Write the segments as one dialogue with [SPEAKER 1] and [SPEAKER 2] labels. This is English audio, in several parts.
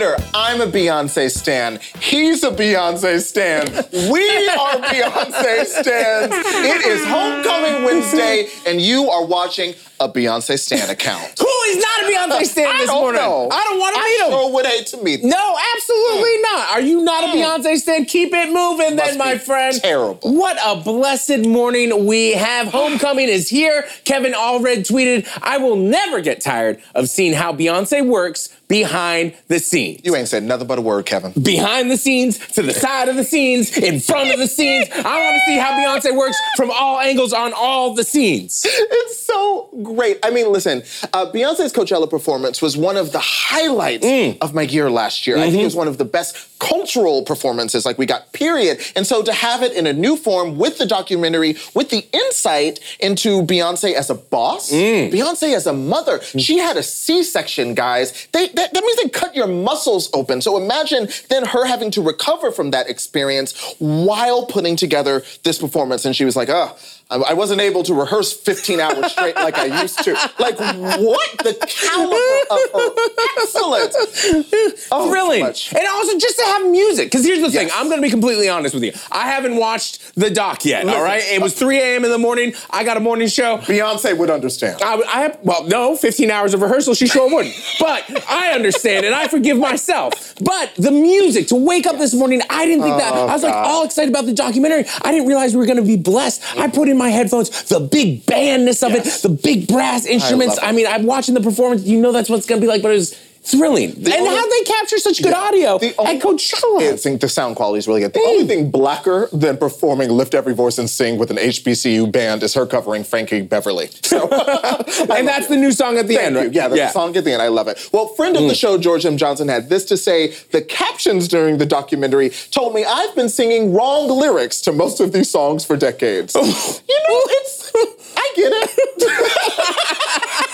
[SPEAKER 1] Twitter, I'm a Beyonce stan. He's a Beyonce stan. We are Beyonce stans. It is Homecoming Wednesday, and you are watching a Beyonce stan account.
[SPEAKER 2] Who is not a Beyonce stan
[SPEAKER 1] I
[SPEAKER 2] this
[SPEAKER 1] don't
[SPEAKER 2] morning?
[SPEAKER 1] know.
[SPEAKER 2] I don't want to meet him.
[SPEAKER 1] sure would hate to meet them.
[SPEAKER 2] No, absolutely hmm. not. Are you not a hmm. Beyonce stan? Keep it moving,
[SPEAKER 1] Must
[SPEAKER 2] then, my friend.
[SPEAKER 1] terrible.
[SPEAKER 2] What a blessed morning we have. Homecoming is here. Kevin Allred tweeted, "I will never get tired of seeing how Beyonce works behind the scenes."
[SPEAKER 1] You ain't said nothing but a word, Kevin.
[SPEAKER 2] behind the scenes, to the side of the scenes, in front of the scenes. I want to see how Beyonce works from all angles on all the scenes.
[SPEAKER 1] It's so great. I mean, listen, uh, Beyonce's Coachella performance was one of the highlights mm. of my year last year. I think it was mm-hmm. one of the best cultural performances like we got, period. And so to have it in a new form with the documentary, with the insight into Beyonce as a boss, mm. Beyonce as a mother, she had a C-section, guys. They, that, that means they cut your muscles open. So imagine then her having to recover from that experience while putting together this performance. And she was like, oh, I wasn't able to rehearse 15 hours straight like I used to. Like, what? The caliber of her excellence. Oh,
[SPEAKER 2] Thrilling. And also just to have music. Because here's the thing, I'm going to be completely honest with you. I haven't watched the doc yet, all
[SPEAKER 1] Listen.
[SPEAKER 2] right? It was uh, 3 a.m. in the morning. I got a morning show.
[SPEAKER 1] Beyonce would understand.
[SPEAKER 2] I, I have, well, no, 15 hours of rehearsal, she sure wouldn't. But I understand and I forgive myself. But the music, to wake up this morning, I didn't think that. Oh, I was like all excited about the documentary. I didn't realize we were gonna be blessed. I put in my headphones the big bandness of
[SPEAKER 1] Yes.
[SPEAKER 2] it, the big brass instruments.
[SPEAKER 1] it.
[SPEAKER 2] I, mean, I'm watching the performance, you know that's what it's gonna be like, but it thrilling. and
[SPEAKER 1] only-
[SPEAKER 2] how they capture such good audio
[SPEAKER 1] The
[SPEAKER 2] at
[SPEAKER 1] only-
[SPEAKER 2] Coachella.
[SPEAKER 1] I think the sound quality is really good. The only mm. thing blacker than performing Lift Every Voice and Sing with an HBCU band is her covering Frankie Beverly. So,
[SPEAKER 2] and that's the new song at the
[SPEAKER 1] Thank
[SPEAKER 2] end,
[SPEAKER 1] you.
[SPEAKER 2] right?
[SPEAKER 1] Yeah, the song at the end. I love it. Well, friend of the mm. show, George M. Johnson, had this to say The captions during the documentary told me I've been singing wrong lyrics to most of these songs for decades. you know, it's. I get it.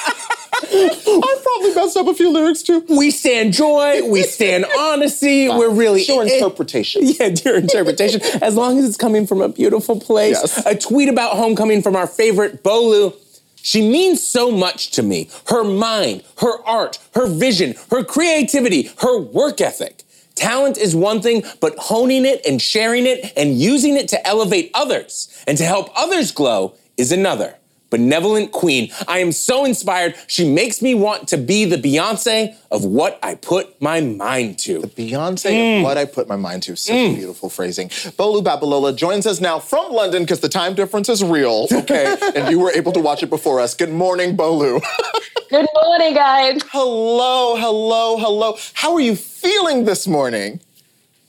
[SPEAKER 1] I probably messed up a few lyrics too.
[SPEAKER 2] We stand joy, we stand honesty, we're really
[SPEAKER 1] Your
[SPEAKER 2] it-
[SPEAKER 1] interpretation.
[SPEAKER 2] Yeah, your interpretation. as long as it's coming from a beautiful place.
[SPEAKER 1] Yes.
[SPEAKER 2] A tweet about homecoming from our favorite Bolu. She means so much to me. Her mind, her art, her vision, her creativity, her work ethic. Talent is one thing, but honing it and sharing it and using it to elevate others and to help others glow is another. Benevolent queen. I am so inspired. She makes me want to be the Beyonce of what I put my mind to.
[SPEAKER 1] The Beyonce
[SPEAKER 2] Mm.
[SPEAKER 1] of what I put my mind to. Such a beautiful phrasing. Bolu Babalola joins us now from London because the time difference is real, okay? and you were able to watch it before us. Good morning, Bolu.
[SPEAKER 3] Good morning, guys.
[SPEAKER 1] hello, hello, hello. How are you feeling this morning?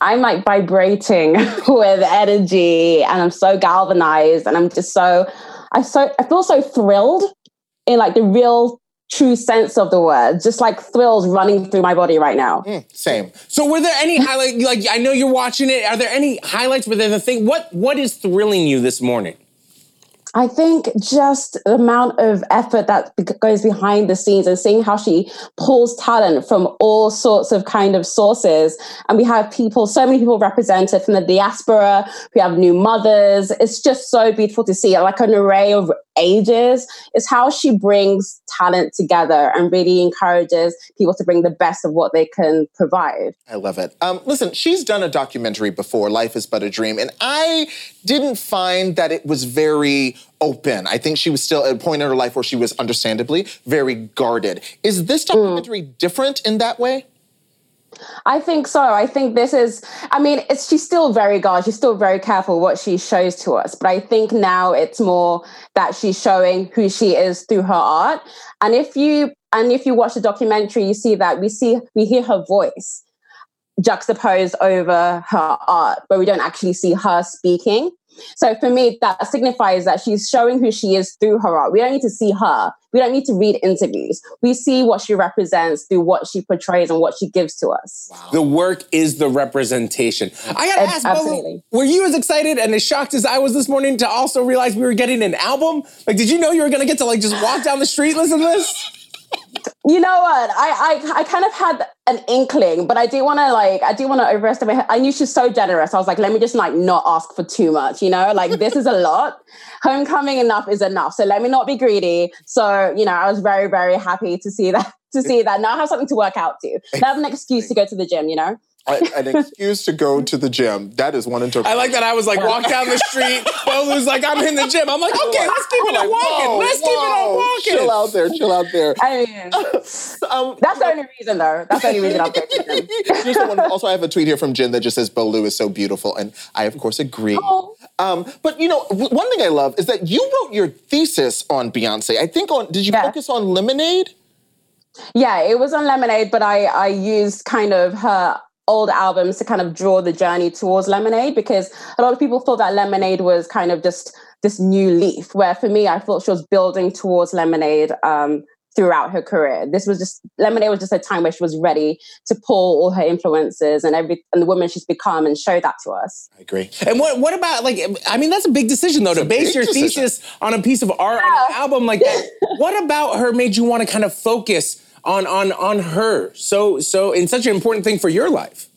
[SPEAKER 3] I'm like vibrating with energy and I'm so galvanized and I'm just so I so I feel so thrilled in like the real true sense of the word. Just like thrills running through my body right now.
[SPEAKER 1] Mm, same.
[SPEAKER 2] So were there any highlight like I know you're watching it. Are there any highlights? Were there the thing? What what is thrilling you this morning?
[SPEAKER 3] I think just the amount of effort that goes behind the scenes and seeing how she pulls talent from all sorts of kind of sources. And we have people, so many people represented from the diaspora. We have new mothers. It's just so beautiful to see like an array of ages. is how she brings talent together and really encourages people to bring the best of what they can provide.
[SPEAKER 1] I love it. Um, listen, she's done a documentary before, Life is But a Dream, and I didn't find that it was very open. I think she was still at a point in her life where she was understandably very guarded. Is this documentary different in that way?
[SPEAKER 3] I think so. I think this is, I mean, it's she's still very guarded. She's still very careful what she shows to us. But I think now it's more that she's showing who she is through her art. And if you and if you watch the documentary, you see that we see we hear her voice juxtaposed over her art, but we don't actually see her speaking. So for me, that signifies that she's showing who she is through her art. We don't need to see her. We don't need to read interviews. We see what she represents through what she portrays and what she gives to us.
[SPEAKER 2] The work is the representation. I gotta ask,
[SPEAKER 3] absolutely.
[SPEAKER 2] were you as excited and as shocked as I was this morning to also realize we were getting an album? Like, did you know you were gonna get to like just walk down the street listen to this?
[SPEAKER 3] You know what? I, I I kind of had an inkling, but I do want to like I do want to overestimate her. I knew she's so generous. I was like, let me just like not ask for too much. You know, like this is a lot. Homecoming enough is enough. So let me not be greedy. So you know, I was very very happy to see that to see that. Now I have something to work out to. Now I have an excuse to go to the gym. You know
[SPEAKER 1] an excuse to go to the gym. That is one interpretation.
[SPEAKER 2] I like that. I was like, walk down the street. Bolu's like, I'm in the gym. I'm like, okay, let's keep it on walking. Let's whoa, keep it on walking.
[SPEAKER 1] Chill out there. Chill out there.
[SPEAKER 3] I mean, um, that's the only reason, though. That's the only reason I'm
[SPEAKER 1] going Also, I have a tweet here from Jen that just says Bolu is so beautiful, and I of course agree. Oh. Um, but you know, one thing I love is that you wrote your thesis on Beyonce. I think on. Did you yeah. focus on Lemonade?
[SPEAKER 3] Yeah, it was on Lemonade, but I I used kind of her old albums to kind of draw the journey towards Lemonade because a lot of people thought that Lemonade was kind of just this new leaf, where for me, I thought she was building towards Lemonade um, throughout her career. This was just Lemonade was just a time where she was ready to pull all her influences and every and the woman she's become and show that to us.
[SPEAKER 1] I agree.
[SPEAKER 2] And what what about like I mean that's a big decision though it's to base your decision. thesis on a piece of art yeah. on an album like that. what about her made you want to kind of focus on on on her. So so in such an important thing for your life.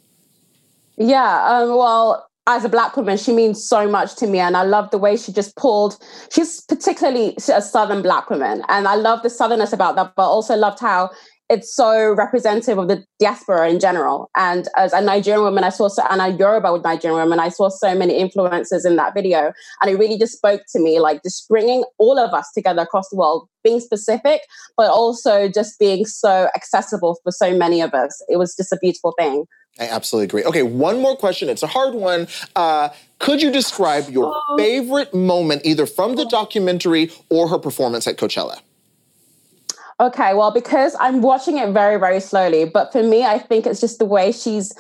[SPEAKER 3] Yeah um, well as a black woman she means so much to me and i love the way she just pulled she's particularly a southern black woman and i love the southernness about that but also loved how it's so representative of the diaspora in general. And as a Nigerian woman, I saw so, and a Yoruba with Nigerian woman, I saw so many influences in that video. And it really just spoke to me, like just bringing all of us together across the world, being specific, but also just being so accessible for so many of us. It was just a beautiful thing.
[SPEAKER 1] I absolutely agree. Okay, one more question. It's a hard one. Uh, could you describe your oh. favorite moment, either from the documentary or her performance at Coachella?
[SPEAKER 3] Okay, well, because I'm watching it very, very slowly, but for me, I think it's just the way she's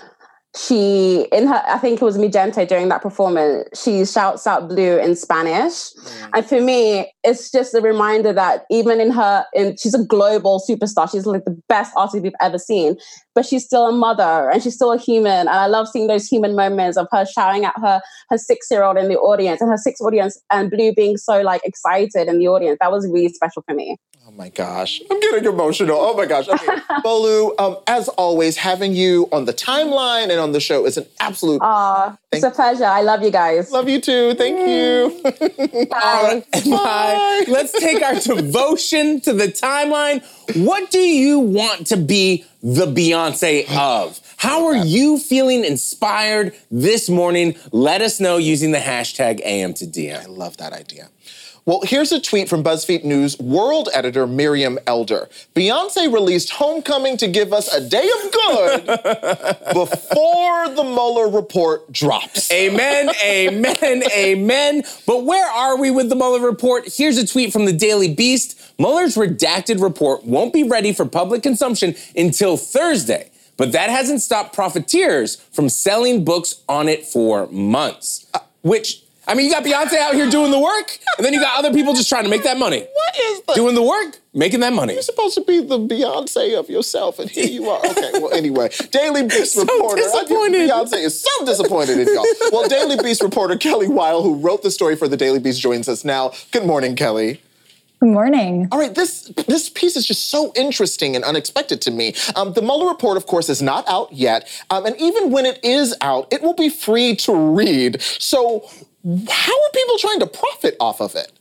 [SPEAKER 3] she in her i think it was Mi Gente during that performance she shouts out blue in spanish. Mm. and for me it's just a reminder that even in her in she's a global superstar. She's like the best artist we've ever seen but she's still a mother and she's still a human. And i love seeing those human moments of her shouting at her her six year old in the audience and her six audience and blue being so like excited in the audience. That was really special for me
[SPEAKER 1] Oh my gosh, I'm getting emotional. Oh my gosh. Okay. Bolu, um, as always, having you on the timeline and on the show is an absolute.
[SPEAKER 3] Aw, it's a pleasure. I love you guys.
[SPEAKER 1] Love you too. Thank you.
[SPEAKER 3] Bye.
[SPEAKER 2] Bye. Bye. Let's take our devotion to the timeline. What do you want to be the Beyonce of? How are you feeling inspired this morning? Let us know using the hashtag AM to DM.
[SPEAKER 1] I love that idea. Well, here's a tweet from BuzzFeed News world editor Miriam Elder. Beyonce released Homecoming to give us a day of good before the Mueller report drops.
[SPEAKER 2] Amen, amen, amen. But where are we with the Mueller report? Here's a tweet from the Daily Beast. Mueller's redacted report won't be ready for public consumption until Thursday. But that hasn't stopped profiteers from selling books on it for months, uh, which I mean, you got Beyonce out here doing the work, and then you got other people just trying to make that money.
[SPEAKER 1] What is the
[SPEAKER 2] doing the work, making that money?
[SPEAKER 1] You're supposed to be the Beyonce of yourself, and here you are. Okay, well, anyway, Daily Beast so reporter
[SPEAKER 2] disappointed.
[SPEAKER 1] Beyonce is so disappointed in y'all. Well, Daily Beast reporter Kelly Weil, who wrote the story for the Daily Beast, joins us now. Good morning, Kelly.
[SPEAKER 4] Good morning.
[SPEAKER 1] All right, this this piece is just so interesting and unexpected to me. Um, the Mueller report, of course, is not out yet, um, and even when it is out, it will be free to read. So, how are people trying to profit off of it?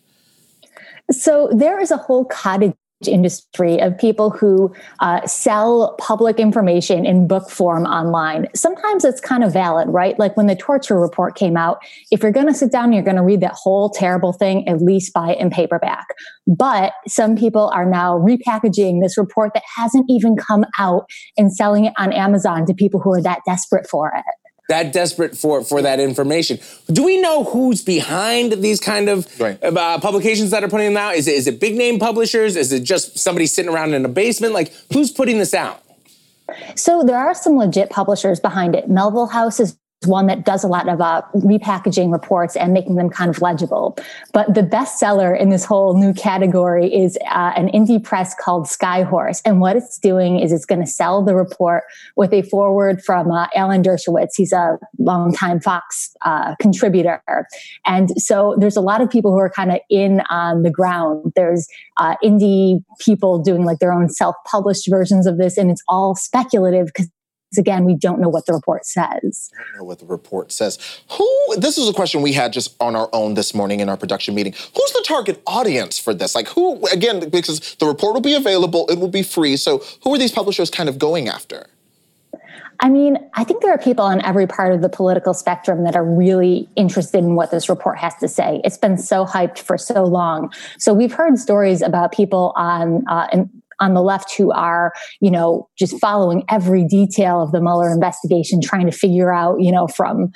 [SPEAKER 4] So there is a whole cottage industry of people who uh, sell public information in book form online. Sometimes it's kind of valid, right? Like when the torture report came out, if you're going to sit down, you're going to read that whole terrible thing, at least buy it in paperback. But some people are now repackaging this report that hasn't even come out and selling it on Amazon to people who are that desperate for it
[SPEAKER 2] that desperate for for that information. Do we know who's behind these kind of right. uh, publications that are putting them out? Is it is it big name publishers? Is it just somebody sitting around in a basement? Like who's putting this out?
[SPEAKER 4] So there are some legit publishers behind it. Melville House is one that does a lot of uh, repackaging reports and making them kind of legible. But the bestseller in this whole new category is uh, an indie press called Skyhorse. And what it's doing is it's going to sell the report with a foreword from uh, Alan Dershowitz. He's a longtime Fox uh, contributor. And so there's a lot of people who are kind of in on the ground. There's uh, indie people doing like their own self published versions of this, and it's all speculative because again, we don't know what the report says.
[SPEAKER 1] I don't know what the report says. Who, this is a question we had just on our own this morning in our production meeting. Who's the target audience for this? Like, who, again, because the report will be available, it will be free. So, who are these publishers kind of going after?
[SPEAKER 4] I mean, I think there are people on every part of the political spectrum that are really interested in what this report has to say. It's been so hyped for so long. So we've heard stories about people on uh, in, on the left who are, you know, just following every detail of the Mueller investigation, trying to figure out, you know, from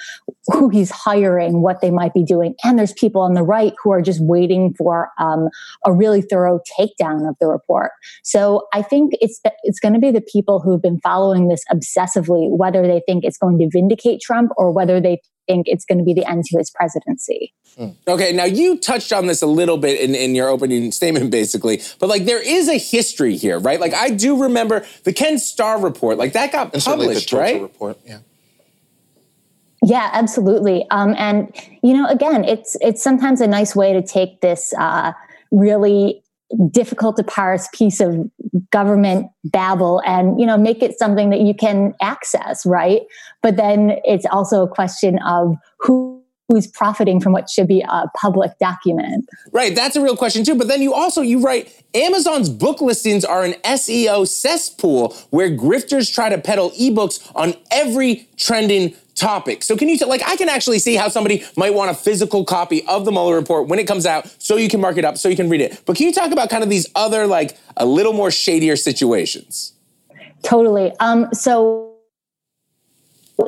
[SPEAKER 4] who he's hiring, what they might be doing. And there's people on the right who are just waiting for um, a really thorough takedown of the report. So I think it's it's going to be the people who've been following this obsessively, whether they think it's going to vindicate Trump or whether they think it's going to be the end to his presidency.
[SPEAKER 2] Mm. Okay, now you touched on this a little bit in, in your opening statement, basically, but like there is a history here, right? Like I do remember the Ken Starr report, like that got
[SPEAKER 1] and
[SPEAKER 2] published,
[SPEAKER 1] the
[SPEAKER 2] right?
[SPEAKER 1] Report, yeah.
[SPEAKER 4] Yeah, absolutely. Um, and you know, again, it's it's sometimes a nice way to take this uh, really difficult to parse piece of government babble and you know make it something that you can access right? But then it's also a question of who who's profiting from what should be a public document
[SPEAKER 2] right that's a real question too but then you also you write amazon's book listings are an seo cesspool where grifters try to peddle ebooks on every trending topic. So can you t- like I can actually see how somebody might want a physical copy of the Mueller report when it comes out so you can mark it up so you can read it. But can you talk about kind of these other like a little more shadier situations?
[SPEAKER 4] Totally. Um so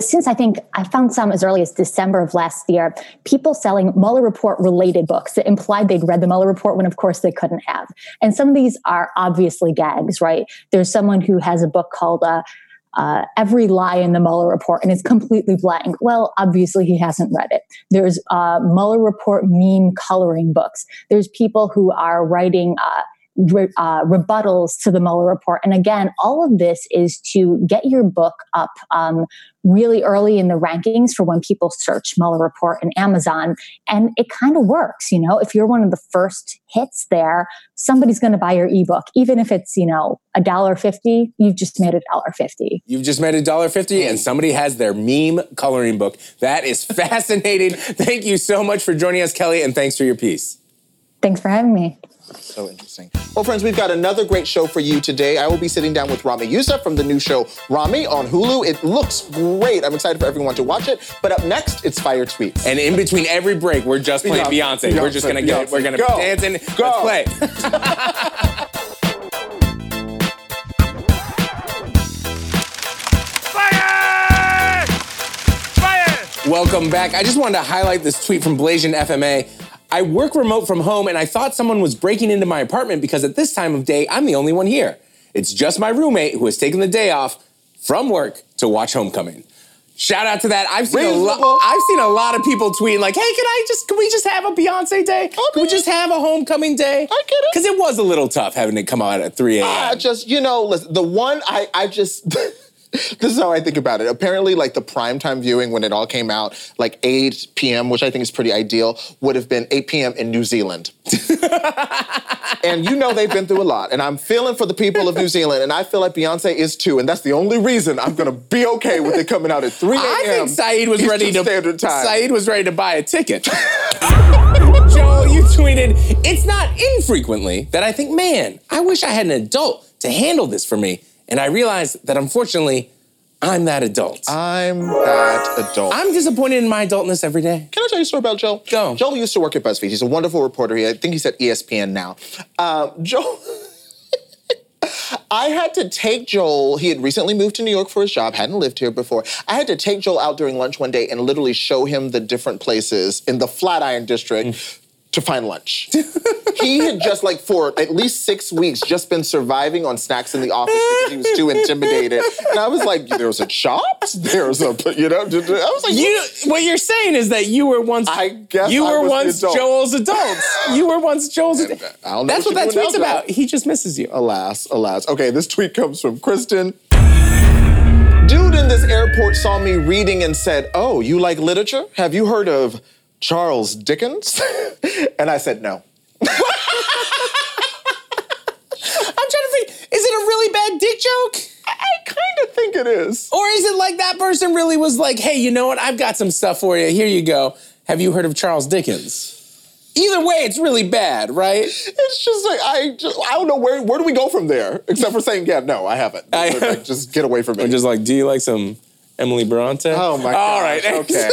[SPEAKER 4] since I think I found some as early as December of last year, people selling Mueller report related books that implied they'd read the Mueller report when, of course, they couldn't have. And some of these are obviously gags, right? There's someone who has a book called uh, uh, every lie in the Mueller report and it's completely blank. Well, obviously he hasn't read it. There's uh, Mueller report meme coloring books. There's people who are writing uh, re- uh, rebuttals to the Mueller report. And again, all of this is to get your book up um, really early in the rankings for when people search Mueller report in Amazon. And it kind of works, you know, if you're one of the first hits there, somebody's going to buy your ebook, even if it's, you know, a dollar fifty, you've just made a dollar fifty.
[SPEAKER 2] You've just made a dollar fifty and somebody has their meme coloring book. That is fascinating. Thank you so much for joining us, Kelly, and thanks for your piece.
[SPEAKER 4] Thanks for having me.
[SPEAKER 1] So interesting. Well, friends, we've got another great show for you today. I will be sitting down with Ramy Youssef from the new show Ramy on Hulu. It looks great. I'm excited for everyone to watch it. But up next, it's Fire Tweets.
[SPEAKER 2] And in between every break, we're just playing Beyonce. Beyonce. We're just gonna get. Beyonce. We're gonna Go. be dancing. Go. Let's play. Fire! Fire! Welcome back. I just wanted to highlight this tweet from Blasian FMA. I work remote from home and I thought someone was breaking into my apartment because at this time of day, I'm the only one here. It's just my roommate who has taken the day off from work to watch Homecoming. Shout out to that. I've seen Reasonable. a lot. I've seen a lot of people tweeting like, "Hey, can I just can we just have a Beyonce day? Can we just have a homecoming day?"
[SPEAKER 1] I get it
[SPEAKER 2] because it was a little tough having to come out at 3 a.m.
[SPEAKER 1] I just you know, listen, the one I I just. this is how I think about it. Apparently, like the primetime viewing when it all came out, like 8 p.m., which I think is pretty ideal, would have been 8 p.m. in New Zealand. and you know they've been through a lot. And I'm feeling for the people of New Zealand, and I feel like Beyonce is too. And that's the only reason I'm gonna be okay with it coming out at 3 a.m.
[SPEAKER 2] I think Saeed was ready to
[SPEAKER 1] standard time.
[SPEAKER 2] Saeed was ready to buy a ticket. Joel, you tweeted, it's not infrequently that I think, man, I wish I had an adult to handle this for me. And I realized that unfortunately, I'm that adult.
[SPEAKER 1] I'm that adult.
[SPEAKER 2] I'm disappointed in my adultness every day.
[SPEAKER 1] Can I tell you a story about Joel?
[SPEAKER 2] Go.
[SPEAKER 1] Joel used to work at BuzzFeed. He's a wonderful reporter. He, I think he's at ESPN now. Uh, Joel. I had to take Joel. He had recently moved to New York for his job, hadn't lived here before. I had to take Joel out during lunch one day and literally show him the different places in the Flatiron District. To find lunch. he had just like for at least six weeks just been surviving on snacks in the office because he was too intimidated. And I was like, there was a chops, there was a you know. I was like,
[SPEAKER 2] You, what you're saying is that you were once.
[SPEAKER 1] I guess
[SPEAKER 2] you were once
[SPEAKER 1] adult.
[SPEAKER 2] Joel's adults. you were once Joel's.
[SPEAKER 1] Uh, I don't know
[SPEAKER 2] That's
[SPEAKER 1] what
[SPEAKER 2] what, that tweet's
[SPEAKER 1] now,
[SPEAKER 2] about. He just misses you.
[SPEAKER 1] Alas, alas. Okay, this tweet comes from Kristen. Dude in this airport saw me reading and said, Oh, you like literature? Have you heard of Charles Dickens? and I said, No.
[SPEAKER 2] I'm trying to think. Is it a really bad dick joke?
[SPEAKER 1] I kind of think it is.
[SPEAKER 2] Or is it like that person really was like, hey, you know what? I've got some stuff for you. Here you go. Have you heard of Charles Dickens? Either way, it's really bad, right?
[SPEAKER 1] It's just like I just I don't know where where do we go from there? Except for saying, yeah, no, I haven't.
[SPEAKER 2] I-
[SPEAKER 1] Like, just get away from me.
[SPEAKER 2] Or just like, do you like some Emily Bronte?
[SPEAKER 1] Oh my
[SPEAKER 2] All
[SPEAKER 1] gosh,
[SPEAKER 2] right.
[SPEAKER 1] okay.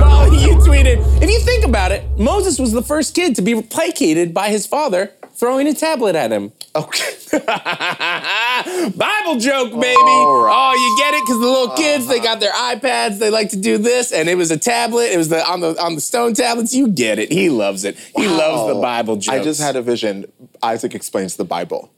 [SPEAKER 2] Molly, you tweeted. If you think about it, Moses was the first kid to be placated by his father throwing a tablet at him.
[SPEAKER 1] okay.
[SPEAKER 2] Bible joke, baby.
[SPEAKER 1] All right.
[SPEAKER 2] Oh, you get it? Because the little kids, they uh-huh. got their iPads. They like to do this, and it was a tablet. It was the on the on the stone tablets. You get it. He loves it. He loves the Bible jokes.
[SPEAKER 1] I just had a vision. Isaac explains the Bible.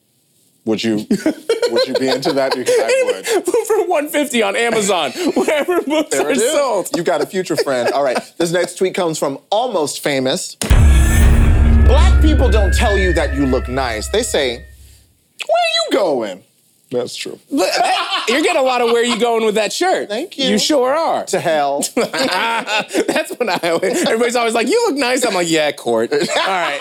[SPEAKER 1] Would you would you be into that? Because I would.
[SPEAKER 2] for 150 on Amazon, wherever books
[SPEAKER 1] There
[SPEAKER 2] are sold.
[SPEAKER 1] You got a future friend. All right. This next tweet comes from Almost Famous. Black people don't tell you that you look nice. They say, Where you going? That's true.
[SPEAKER 2] You're getting a lot of where you going with that shirt.
[SPEAKER 1] Thank you.
[SPEAKER 2] You sure are.
[SPEAKER 1] To hell.
[SPEAKER 2] That's what I always, everybody's always like, you look nice. I'm like, yeah, court. All right.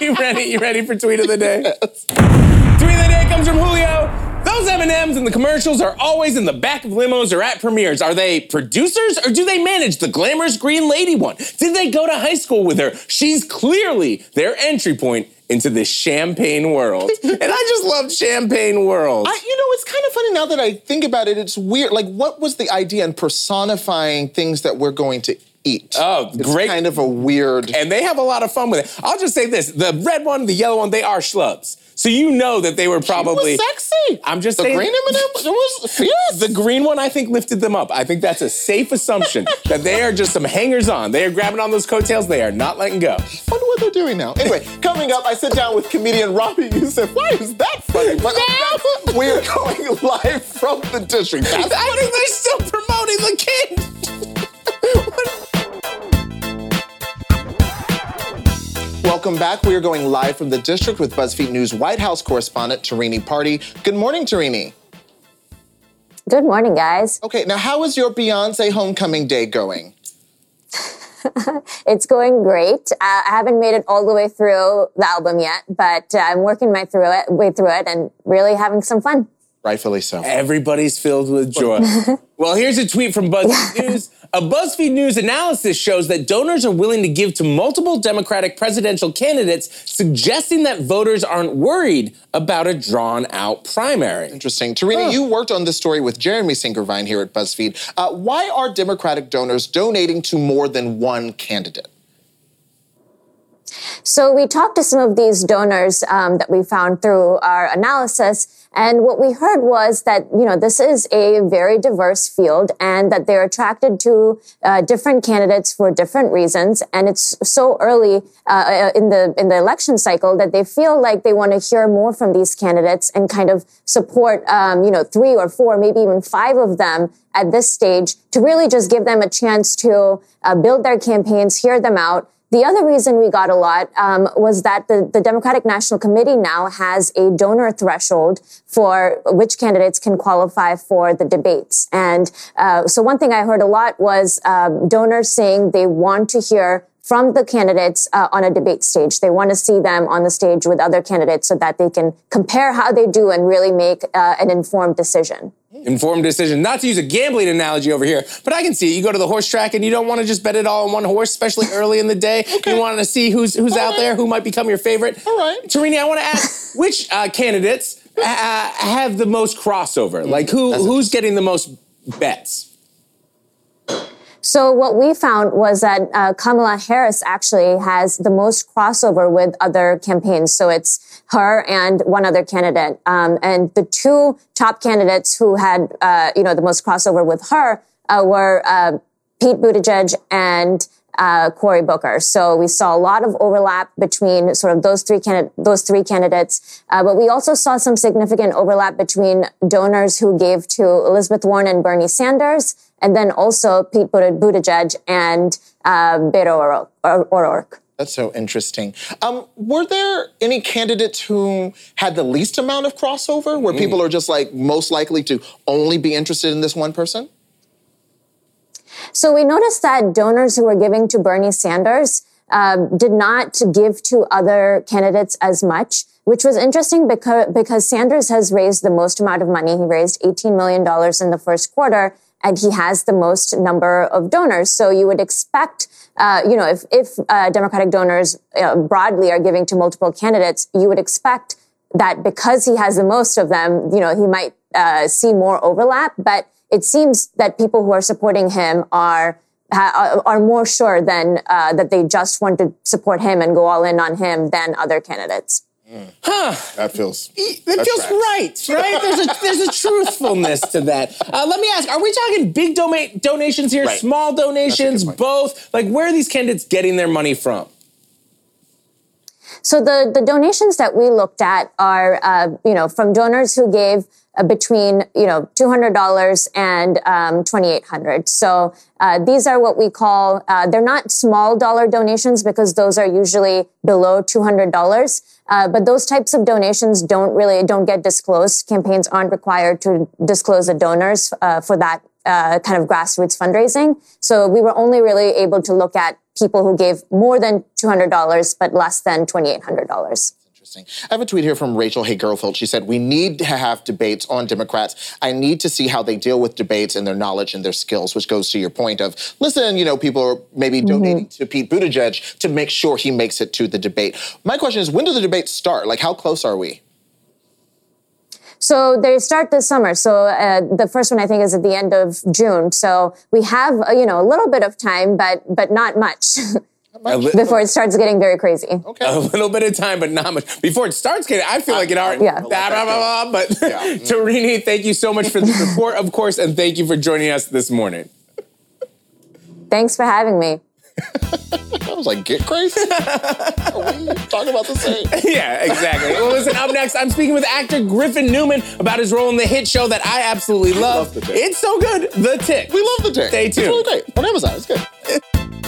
[SPEAKER 2] you ready? You ready for tweet of the day? Tweet of the day comes from Julio. Those M&Ms in the commercials are always in the back of limos or at premieres. Are they producers or do they manage the glamorous green lady one? Did they go to high school with her? She's clearly their entry point into this champagne world. and I just love champagne world.
[SPEAKER 1] I, you know, it's kind of funny now that I think about it. It's weird. Like, what was the idea in personifying things that we're going to eat?
[SPEAKER 2] Oh,
[SPEAKER 1] it's
[SPEAKER 2] great.
[SPEAKER 1] kind of a weird.
[SPEAKER 2] and they have a lot of fun with it. I'll just say this: the red one, the yellow one, they are schlubs. So you know that they were probably
[SPEAKER 1] sexy.
[SPEAKER 2] I'm just
[SPEAKER 1] the
[SPEAKER 2] saying-
[SPEAKER 1] green M&M. It was fierce.
[SPEAKER 2] The green one, I think, lifted them up. I think that's a safe assumption that they are just some hangers on. They are grabbing on those coattails. They are not letting go.
[SPEAKER 1] I wonder what they're doing now. Anyway, coming up, I sit down with comedian Robbie Youssef. Why is that funny? But we're going live from the district. That's
[SPEAKER 2] I think they're still promoting the kid.
[SPEAKER 1] Welcome back. We are going live from the district with BuzzFeed News White House correspondent Tarini Parti. Good morning, Tarini.
[SPEAKER 5] Good morning, guys.
[SPEAKER 1] Okay, now how is your Beyonce homecoming day going?
[SPEAKER 5] It's going great. Uh, I haven't made it all the way through the album yet, but uh, I'm working my through it, way through it, and really having some fun.
[SPEAKER 1] Rightfully so.
[SPEAKER 2] Everybody's filled with joy. well, here's a tweet from BuzzFeed News. A BuzzFeed News analysis shows that donors are willing to give to multiple Democratic presidential candidates, suggesting that voters aren't worried about a drawn out primary.
[SPEAKER 1] Interesting. Tarini, you worked on this story with Jeremy Singer-Vine here at BuzzFeed. Uh, why are Democratic donors donating to more than one candidate?
[SPEAKER 5] So we talked to some of these donors um, that we found through our analysis, and what we heard was that you know this is a very diverse field, and that they're attracted to uh, different candidates for different reasons. And it's so early uh, in the in the election cycle that they feel like they want to hear more from these candidates and kind of support um, you know three or four, maybe even five of them at this stage to really just give them a chance to uh, build their campaigns, hear them out. The other reason we got a lot um, was that the, the Democratic National Committee now has a donor threshold for which candidates can qualify for the debates. And uh, so one thing I heard a lot was um, donors saying they want to hear from the candidates uh, on a debate stage. They want to see them on the stage with other candidates so that they can compare how they do and really make uh, an informed decision.
[SPEAKER 2] Informed decision. Not to use a gambling analogy over here, but I can see it. You go to the horse track and you don't want to just bet it all on one horse, especially early in the day. You want to see who's who's out there, who might become your favorite.
[SPEAKER 1] All right.
[SPEAKER 2] Tarini, I want to ask which uh, candidates uh, have the most crossover? Like who who's getting the most bets?
[SPEAKER 5] So what we found was that uh, Kamala Harris actually has the most crossover with other campaigns. So it's her and one other candidate. Um, and the two top candidates who had, uh, you know, the most crossover with her uh, were uh, Pete Buttigieg and uh, Cory Booker. So we saw a lot of overlap between sort of those three candid- those three candidates, uh, but we also saw some significant overlap between donors who gave to Elizabeth Warren and Bernie Sanders, and then also Pete Buttigieg and uh, Beto O'Rourke.
[SPEAKER 1] That's so interesting. Um, were there any candidates who had the least amount of crossover, where mm. people are just like most likely to only be interested in this one person?
[SPEAKER 5] So we noticed that donors who were giving to Bernie Sanders uh, did not give to other candidates as much, which was interesting because, because Sanders has raised the most amount of money. He raised $18 million in the first quarter, and he has the most number of donors. So you would expect, uh, you know, if, if uh, Democratic donors uh, broadly are giving to multiple candidates, you would expect that because he has the most of them, you know, he might uh, see more overlap. But it seems that people who are supporting him are are more sure than uh, that they just want to support him and go all in on him than other candidates.
[SPEAKER 2] Mm. Huh.
[SPEAKER 6] That feels.
[SPEAKER 2] That feels right, right? There's a there's a truthfulness to that. Uh, let me ask: Are we talking big doma- donations here, right. small donations, both? Like, where are these candidates getting their money from?
[SPEAKER 5] So the the donations that we looked at are, uh, you know, from donors who gave uh, between you know two hundred dollars and um, twenty eight hundred. So uh, these are what we call uh, they're not small dollar donations because those are usually below two hundred dollars. Uh, but those types of donations don't really don't get disclosed. Campaigns aren't required to disclose the donors uh, for that uh, kind of grassroots fundraising. So we were only really able to look at people who gave more than two hundred dollars but less than twenty eight hundred dollars
[SPEAKER 1] interesting. I have a tweet here from Rachel Hay Girlfield. She said, We need to have debates on Democrats. I need to see how they deal with debates and their knowledge and their skills, which goes to your point of listen, you know, people are maybe mm-hmm. donating to Pete Buttigieg to make sure he makes it to the debate. My question is, when do the debates start? Like, how close are we?
[SPEAKER 5] So they start this summer. So uh, the first one I think is at the end of June. So we have uh, you know a little bit of time, but but not much. Li- before it starts getting very crazy.
[SPEAKER 2] Okay. A little bit of time, but not much. Before it starts getting, I feel like it already. Yeah. Blah, blah, blah, blah, but yeah. Tarini, thank you so much for the support, of course, and thank you for joining us this morning.
[SPEAKER 5] Thanks for having me.
[SPEAKER 1] I was like, get crazy? Are we talking about the same?
[SPEAKER 2] yeah, exactly. well, listen, up next, I'm speaking with actor Griffin Newman about his role in the hit show that I absolutely love. love it's so good, The Tick.
[SPEAKER 1] We love The Tick.
[SPEAKER 2] Stay tuned.
[SPEAKER 1] It's really great. On Amazon, it's good.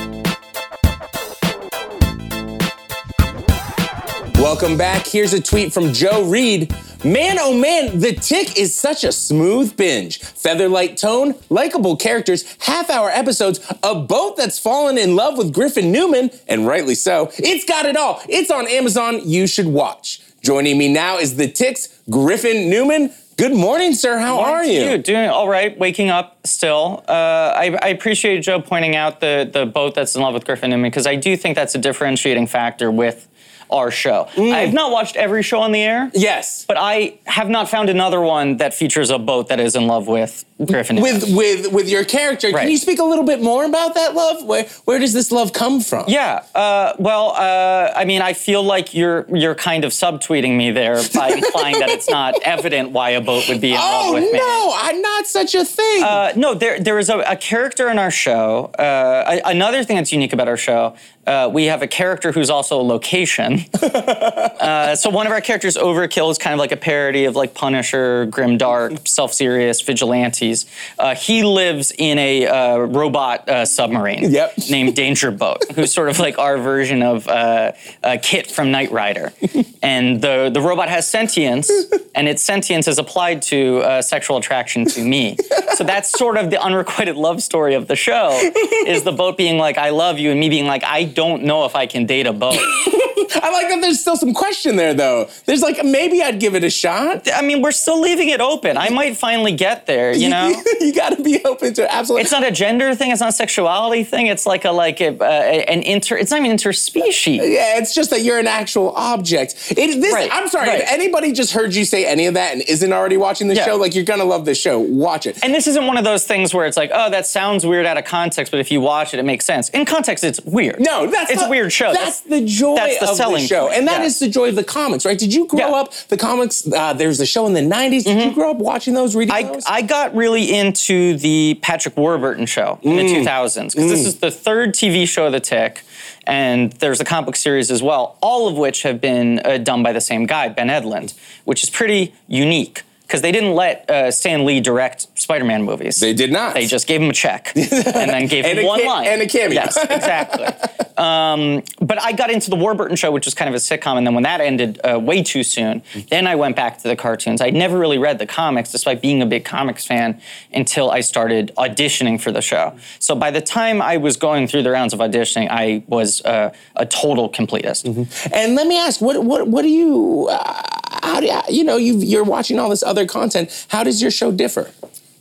[SPEAKER 2] Welcome back. Here's a tweet from Joe Reed. Man, oh man, The Tick is such a smooth binge. Featherlight tone, likable characters, half hour episodes, a boat that's fallen in love with Griffin Newman, and rightly so. It's got it all. It's on Amazon. You should watch. Joining me now is The Tick's Griffin Newman. Good morning, sir. How morning are you?
[SPEAKER 7] you? Doing all right. Waking up still. Uh, I, I, appreciate Joe pointing out the the boat that's in love with Griffin Newman because I do think that's a differentiating factor with our show. Mm. I have not watched every show on the air.
[SPEAKER 2] Yes.
[SPEAKER 7] But I have not found another one that features a boat that is in love with Griffin.
[SPEAKER 2] With with with your character. Right. Can you speak a little bit more about that love? Where where does this love come from?
[SPEAKER 7] Yeah. Uh, well, uh, I mean, I feel like you're you're kind of subtweeting me there by implying that it's not evident why a boat would be in
[SPEAKER 2] oh,
[SPEAKER 7] love with
[SPEAKER 2] me. Oh no, I'm not such a thing.
[SPEAKER 7] Uh, no, there there is a, a character in our show. Uh, another thing that's unique about our show uh, we have a character who's also a location. uh, so one of our characters, Overkill, is kind of like a parody of like Punisher, grim dark, self-serious vigilantes. Uh, he lives in a uh, robot uh, submarine
[SPEAKER 2] yep.
[SPEAKER 7] named Danger Boat, who's sort of like our version of uh, KITT from Knight Rider. and the the robot has sentience, and its sentience is applied to sexual attraction to me. so that's sort of the unrequited love story of the show. Is the boat being like I love you, and me being like I don't know if I can date a boat.
[SPEAKER 2] I like that there's still some question there, though. There's like, maybe I'd give it a shot.
[SPEAKER 7] I mean, we're still leaving it open. I might finally get there, you know?
[SPEAKER 2] you gotta be open to it, absolutely.
[SPEAKER 7] It's not a gender thing, it's not a sexuality thing. It's like a, like a, uh, an inter, it's not even interspecies.
[SPEAKER 2] Yeah, it's just that you're an actual object. It, this, right, I'm sorry, right. if anybody just heard you say any of that and isn't already watching the yeah. show, like, you're gonna love this show. Watch it.
[SPEAKER 7] And this isn't one of those things where it's like, oh, that sounds weird out of context, but if you watch it, it makes sense. In context, it's weird.
[SPEAKER 2] No, that's
[SPEAKER 7] it's
[SPEAKER 2] the,
[SPEAKER 7] a weird show.
[SPEAKER 2] That's, that's the joy.
[SPEAKER 7] That's the selling
[SPEAKER 2] the show, and that is
[SPEAKER 7] yeah.
[SPEAKER 2] the joy of the comics, right? Did you grow
[SPEAKER 7] Yeah. Mm-hmm.
[SPEAKER 2] up the comics? Uh, there's a show in the '90s. Did you grow up watching those, reading
[SPEAKER 7] I,
[SPEAKER 2] those?
[SPEAKER 7] I got really into the Patrick Warburton show in
[SPEAKER 2] Mm.
[SPEAKER 7] the 2000s because this is the third TV show of the Tick, and there's a comic book series as well, all of which have been uh, done by the same guy, Ben Edlund, which is pretty unique because they didn't let uh, Stan Lee direct Spider-Man movies.
[SPEAKER 2] They did not.
[SPEAKER 7] They just gave him a check and then gave
[SPEAKER 2] And
[SPEAKER 7] him one line
[SPEAKER 2] and a cameo.
[SPEAKER 7] Yes, exactly. um, but I got into the Warburton show, which was kind of a sitcom, and then when that ended uh, way too soon, then I went back to the cartoons. I'd never really read the comics, despite being a big comics fan, until I started auditioning for the show. So by the time I was going through the rounds of auditioning, I was uh, a total completist.
[SPEAKER 2] And let me ask, what what what do you? How do you, know you you're watching all this other content? How does your show differ?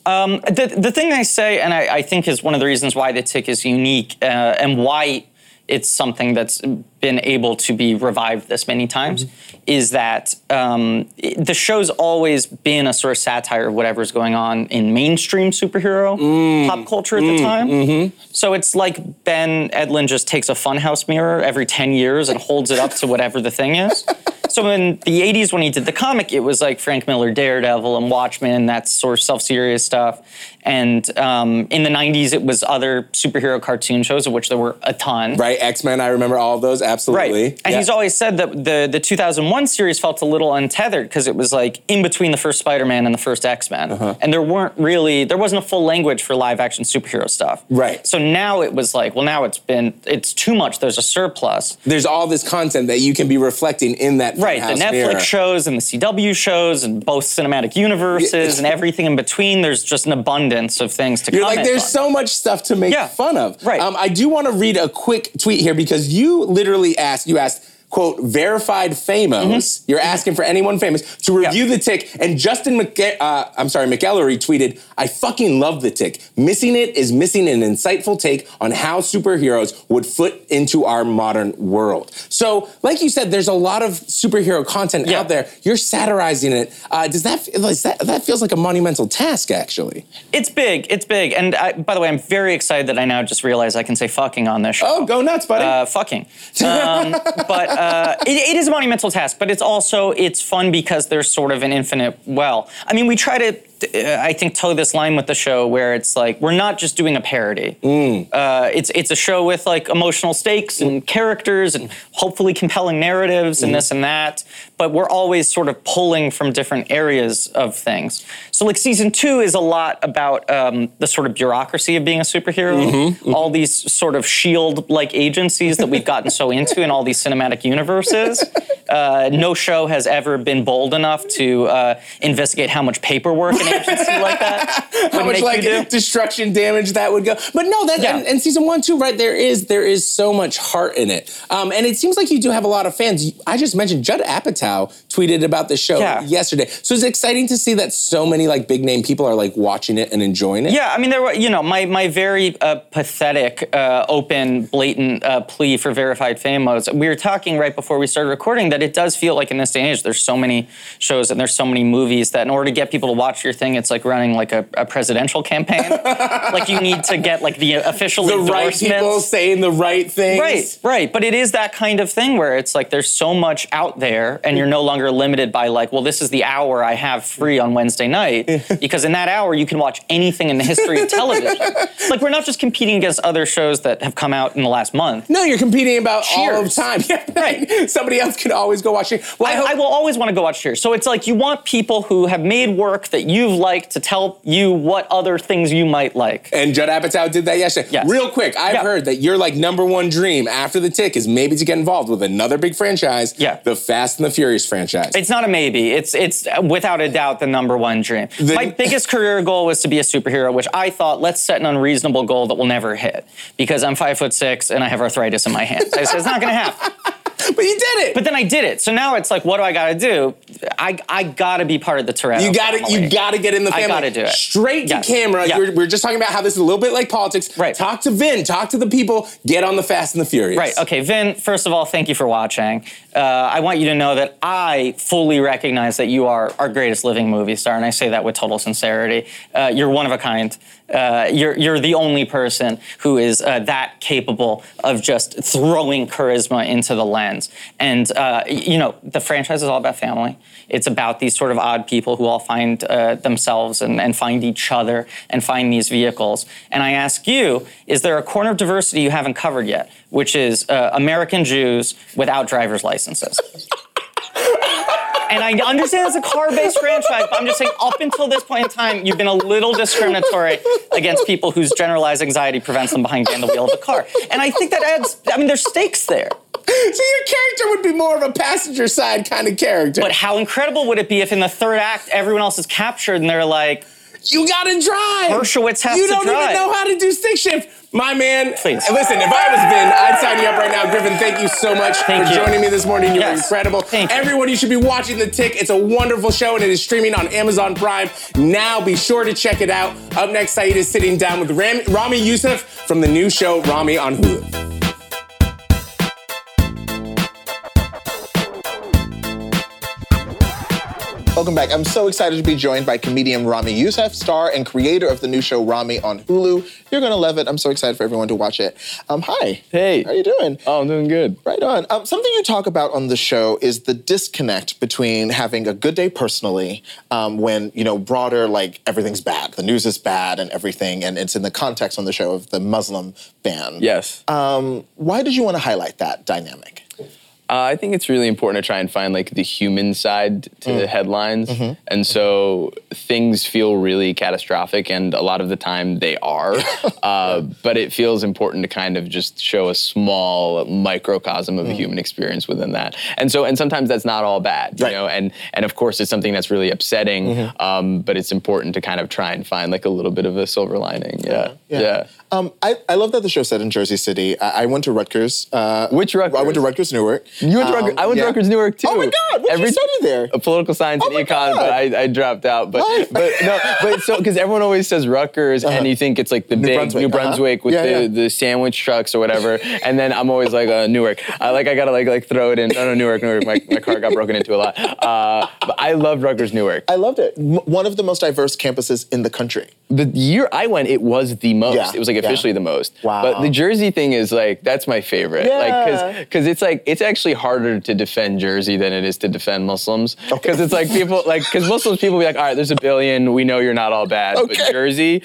[SPEAKER 7] Um, the, the thing I say, and I, I think is one of the reasons why the tick is unique uh, and why it's something that's been able to be revived this many times, mm-hmm. is that um, it- the show's always been a sort of satire of whatever's going on in mainstream superhero mm. pop culture at the mm. time. Mm-hmm. So it's like Ben Edlund just takes a funhouse mirror every 10 years and holds it up to whatever the thing is. So in the 80s, when he did the comic, it was like Frank Miller Daredevil and Watchmen, that sort of self serious stuff. And um, in the 90s, it was other superhero cartoon shows, of which there were a ton.
[SPEAKER 2] Right, X Men. I remember all of those. Absolutely.
[SPEAKER 7] Right. And
[SPEAKER 2] Yeah.
[SPEAKER 7] he's always said that the, the 2001 series felt a little untethered because it was like in between the first Spider Man and the first X Men.
[SPEAKER 2] Uh-huh.
[SPEAKER 7] And there weren't really, there wasn't a full language for live action superhero stuff.
[SPEAKER 2] Right.
[SPEAKER 7] So now it was like, well, now it's been, it's too much. There's a surplus.
[SPEAKER 2] There's all this content that you can be reflecting in that
[SPEAKER 7] Right, the Netflix
[SPEAKER 2] mirror.
[SPEAKER 7] shows and the CW shows and both cinematic universes and everything in between. There's just an abundance of things to
[SPEAKER 2] You're like, there's
[SPEAKER 7] on.
[SPEAKER 2] so much stuff to make
[SPEAKER 7] Yeah.
[SPEAKER 2] fun of.
[SPEAKER 7] Right.
[SPEAKER 2] Um, I do want to read a quick tweet here because you literally asked, you asked, quote, verified famos.
[SPEAKER 7] Mm-hmm.
[SPEAKER 2] You're asking for anyone famous to review the tick. And Justin McG- uh, I'm sorry, McElroy tweeted, I fucking love the tick. Missing it is missing an insightful take on how superheroes would fit into our modern world. So, like you said, there's a lot of superhero content
[SPEAKER 7] Yeah.
[SPEAKER 2] out there. You're satirizing it. Uh, does that, is that, that feels like a monumental task, actually?
[SPEAKER 7] It's big, it's big. And I, by the way, I'm very excited that I now just realized I can say fucking on this show.
[SPEAKER 2] Oh, go nuts, buddy.
[SPEAKER 7] uh, fucking. Um, but uh, it, it is a monumental task. But it's also it's fun because there's sort of an infinite well. I mean, we try to. Uh, I think toe this line with the show where it's like we're not just doing a parody. Uh, it's it's a show with like emotional stakes and characters and hopefully compelling narratives and this and that. But we're always sort of pulling from different areas of things. So like season two is a lot about um, the sort of bureaucracy of being a superhero. All these sort of shield like agencies that we've gotten so into in all these cinematic universes. Uh, no show has ever been bold enough to uh, investigate how much paperwork an agency like that
[SPEAKER 2] how much like destruction damage that would go. But no, that
[SPEAKER 7] Yeah.
[SPEAKER 2] and, and season one too, right? There is there is so much heart in it, um, and it seems like you do have a lot of fans. I just mentioned Judd Apatow tweeted about the show
[SPEAKER 7] Yeah.
[SPEAKER 2] yesterday, so it's exciting to see that so many like big name people are like watching it and enjoying it.
[SPEAKER 7] Yeah, I mean, there were, you know, my, my very uh, pathetic, uh, open, blatant uh, plea for verified famos. We were talking right before we started recording that it does feel like in this day and age, there's so many shows and there's so many movies that in order to get people to watch your thing, it's like running like a, a presidential campaign. like you need to get like the uh, official
[SPEAKER 2] the right people saying the right things.
[SPEAKER 7] Right, right. But it is that kind of thing where it's like there's so much out there and you're no longer limited by like, well, this is the hour I have free on Wednesday night. because in that hour you can watch anything in the history of television. like we're not just competing against other shows that have come out in the last month.
[SPEAKER 2] No, you're competing about all of time. Right. Somebody else can always go watch it. Well, I,
[SPEAKER 7] I,
[SPEAKER 2] hope-
[SPEAKER 7] I will always want to go watch Cheers. So it's like you want people who have made work that you've liked to tell you what other things you might like.
[SPEAKER 2] And Judd Apatow did that yesterday.
[SPEAKER 7] Yes.
[SPEAKER 2] Real quick, I've
[SPEAKER 7] Yeah.
[SPEAKER 2] heard that your like number one dream after the tick is maybe to get involved with another big franchise.
[SPEAKER 7] Yeah.
[SPEAKER 2] The Fast and the Furious franchise.
[SPEAKER 7] It's not a maybe. It's it's uh, without a doubt the number one dream.
[SPEAKER 2] The-
[SPEAKER 7] My biggest career goal was to be a superhero, which I thought let's set an unreasonable goal that will never hit because I'm five foot six and I have arthritis in my hands. I said it's not going to happen.
[SPEAKER 2] but you did it.
[SPEAKER 7] But then I did it. So now it's like, what do I got to do? I I got to be part of the Toretto.
[SPEAKER 2] you got to
[SPEAKER 7] family.
[SPEAKER 2] you got to get in the family.
[SPEAKER 7] I gotta do it.
[SPEAKER 2] Straight
[SPEAKER 7] Yes.
[SPEAKER 2] to camera. You're, we're just talking about how this is a little bit like politics.
[SPEAKER 7] Right.
[SPEAKER 2] Talk to Vin. Talk to the people. Get on the Fast and the Furious.
[SPEAKER 7] Right. Okay, Vin. First of all, thank you for watching. Uh, I want you to know that I fully recognize that you are our greatest living movie star, and I say that with total sincerity. Uh, you're one of a kind. Uh, you're you're the only person who is uh, that capable of just throwing charisma into the lens. And uh, you know, the franchise is all about family. It's about these sort of odd people who all find uh, themselves and, and find each other and find these vehicles. And I ask you, is there a corner of diversity you haven't covered yet, which is uh, American Jews without driver's licenses? And I understand it's a car-based franchise, but I'm just saying, up until this point in time, you've been a little discriminatory against people whose generalized anxiety prevents them behind the wheel of a car. And I think that adds. I mean, there's stakes there.
[SPEAKER 2] So your character would be more of a passenger side kind of character.
[SPEAKER 7] But how incredible would it be if in the third act everyone else is captured and they're like,
[SPEAKER 2] you gotta drive.
[SPEAKER 7] Dershowitz has
[SPEAKER 2] you
[SPEAKER 7] to drive.
[SPEAKER 2] You don't even know how to do stick shift. My man,
[SPEAKER 7] Please.
[SPEAKER 2] listen, if I was Ben, I'd sign you up right now. Griffin, thank you so much
[SPEAKER 7] Thank
[SPEAKER 2] for
[SPEAKER 7] you.
[SPEAKER 2] joining me this morning. You're
[SPEAKER 7] Yes.
[SPEAKER 2] incredible.
[SPEAKER 7] Thank you.
[SPEAKER 2] Everyone, you should be watching The Tick. It's a wonderful show and it is streaming on Amazon Prime. Now be sure to check it out. Up next, Saeed is sitting down with Ram- Ramy Youssef from the new show Ramy on Hulu.
[SPEAKER 1] Welcome back. I'm so excited to be joined by comedian Ramy Youssef, star and creator of the new show Ramy on Hulu. You're gonna love it. I'm so excited for everyone to watch it. Um, hi.
[SPEAKER 6] Hey.
[SPEAKER 1] How you doing?
[SPEAKER 6] Oh, I'm doing good.
[SPEAKER 1] Right on. Um, something you talk about on the show is the disconnect between having a good day personally, um, when you know broader like everything's bad, the news is bad, and everything, and it's in the context on the show of the Muslim ban.
[SPEAKER 6] Yes.
[SPEAKER 1] Um, why did you want to highlight that dynamic?
[SPEAKER 6] Uh, I think it's really important to try and find like the human side to
[SPEAKER 1] Mm.
[SPEAKER 6] the headlines.
[SPEAKER 1] Mm-hmm.
[SPEAKER 6] And so things feel really catastrophic, and a lot of the time they are. uh, but it feels important to kind of just show a small microcosm
[SPEAKER 1] Mm.
[SPEAKER 6] of a human experience within that. And so, and sometimes that's not all bad, you
[SPEAKER 1] Right. Mm-hmm.
[SPEAKER 6] know. And and of course, it's something that's really upsetting. Um, but it's important to kind of try and find like a little bit of a silver lining. Yeah. Yeah.
[SPEAKER 1] Um, I, I love that the show set in Jersey City. I, I went to Rutgers. Uh,
[SPEAKER 6] Which Rutgers?
[SPEAKER 1] I went to Rutgers Newark.
[SPEAKER 6] You went to
[SPEAKER 1] Um,
[SPEAKER 6] I went
[SPEAKER 1] yeah.
[SPEAKER 6] to Rutgers Newark too.
[SPEAKER 1] Oh my God! What did you study there?
[SPEAKER 6] A political science
[SPEAKER 1] Oh
[SPEAKER 6] and econ, but I, I dropped out. But but no, but so because everyone always says Rutgers, and you think it's like the big
[SPEAKER 1] Brunswick,
[SPEAKER 6] New
[SPEAKER 1] uh-huh.
[SPEAKER 6] Brunswick with
[SPEAKER 1] Yeah,
[SPEAKER 6] the,
[SPEAKER 1] yeah.
[SPEAKER 6] the sandwich trucks or whatever, and then I'm always like uh, Newark. I like I gotta like like throw it in. No, no, Newark, Newark. My, my car got broken into a lot. Uh, but I loved Rutgers Newark.
[SPEAKER 1] I loved it. M- one of the most diverse campuses in the country.
[SPEAKER 6] The year I went, it was the most.
[SPEAKER 1] Yeah,
[SPEAKER 6] It was like
[SPEAKER 1] yeah.
[SPEAKER 6] Officially the most.
[SPEAKER 1] Wow.
[SPEAKER 6] But the Jersey thing is like that's my favorite.
[SPEAKER 1] Yeah.
[SPEAKER 6] Like because because it's like it's actually harder to defend Jersey than it is to defend Muslims. Because it's like people like because Muslims people be like, all right, there's a billion, we know you're not all bad,
[SPEAKER 1] Okay.
[SPEAKER 6] but Jersey.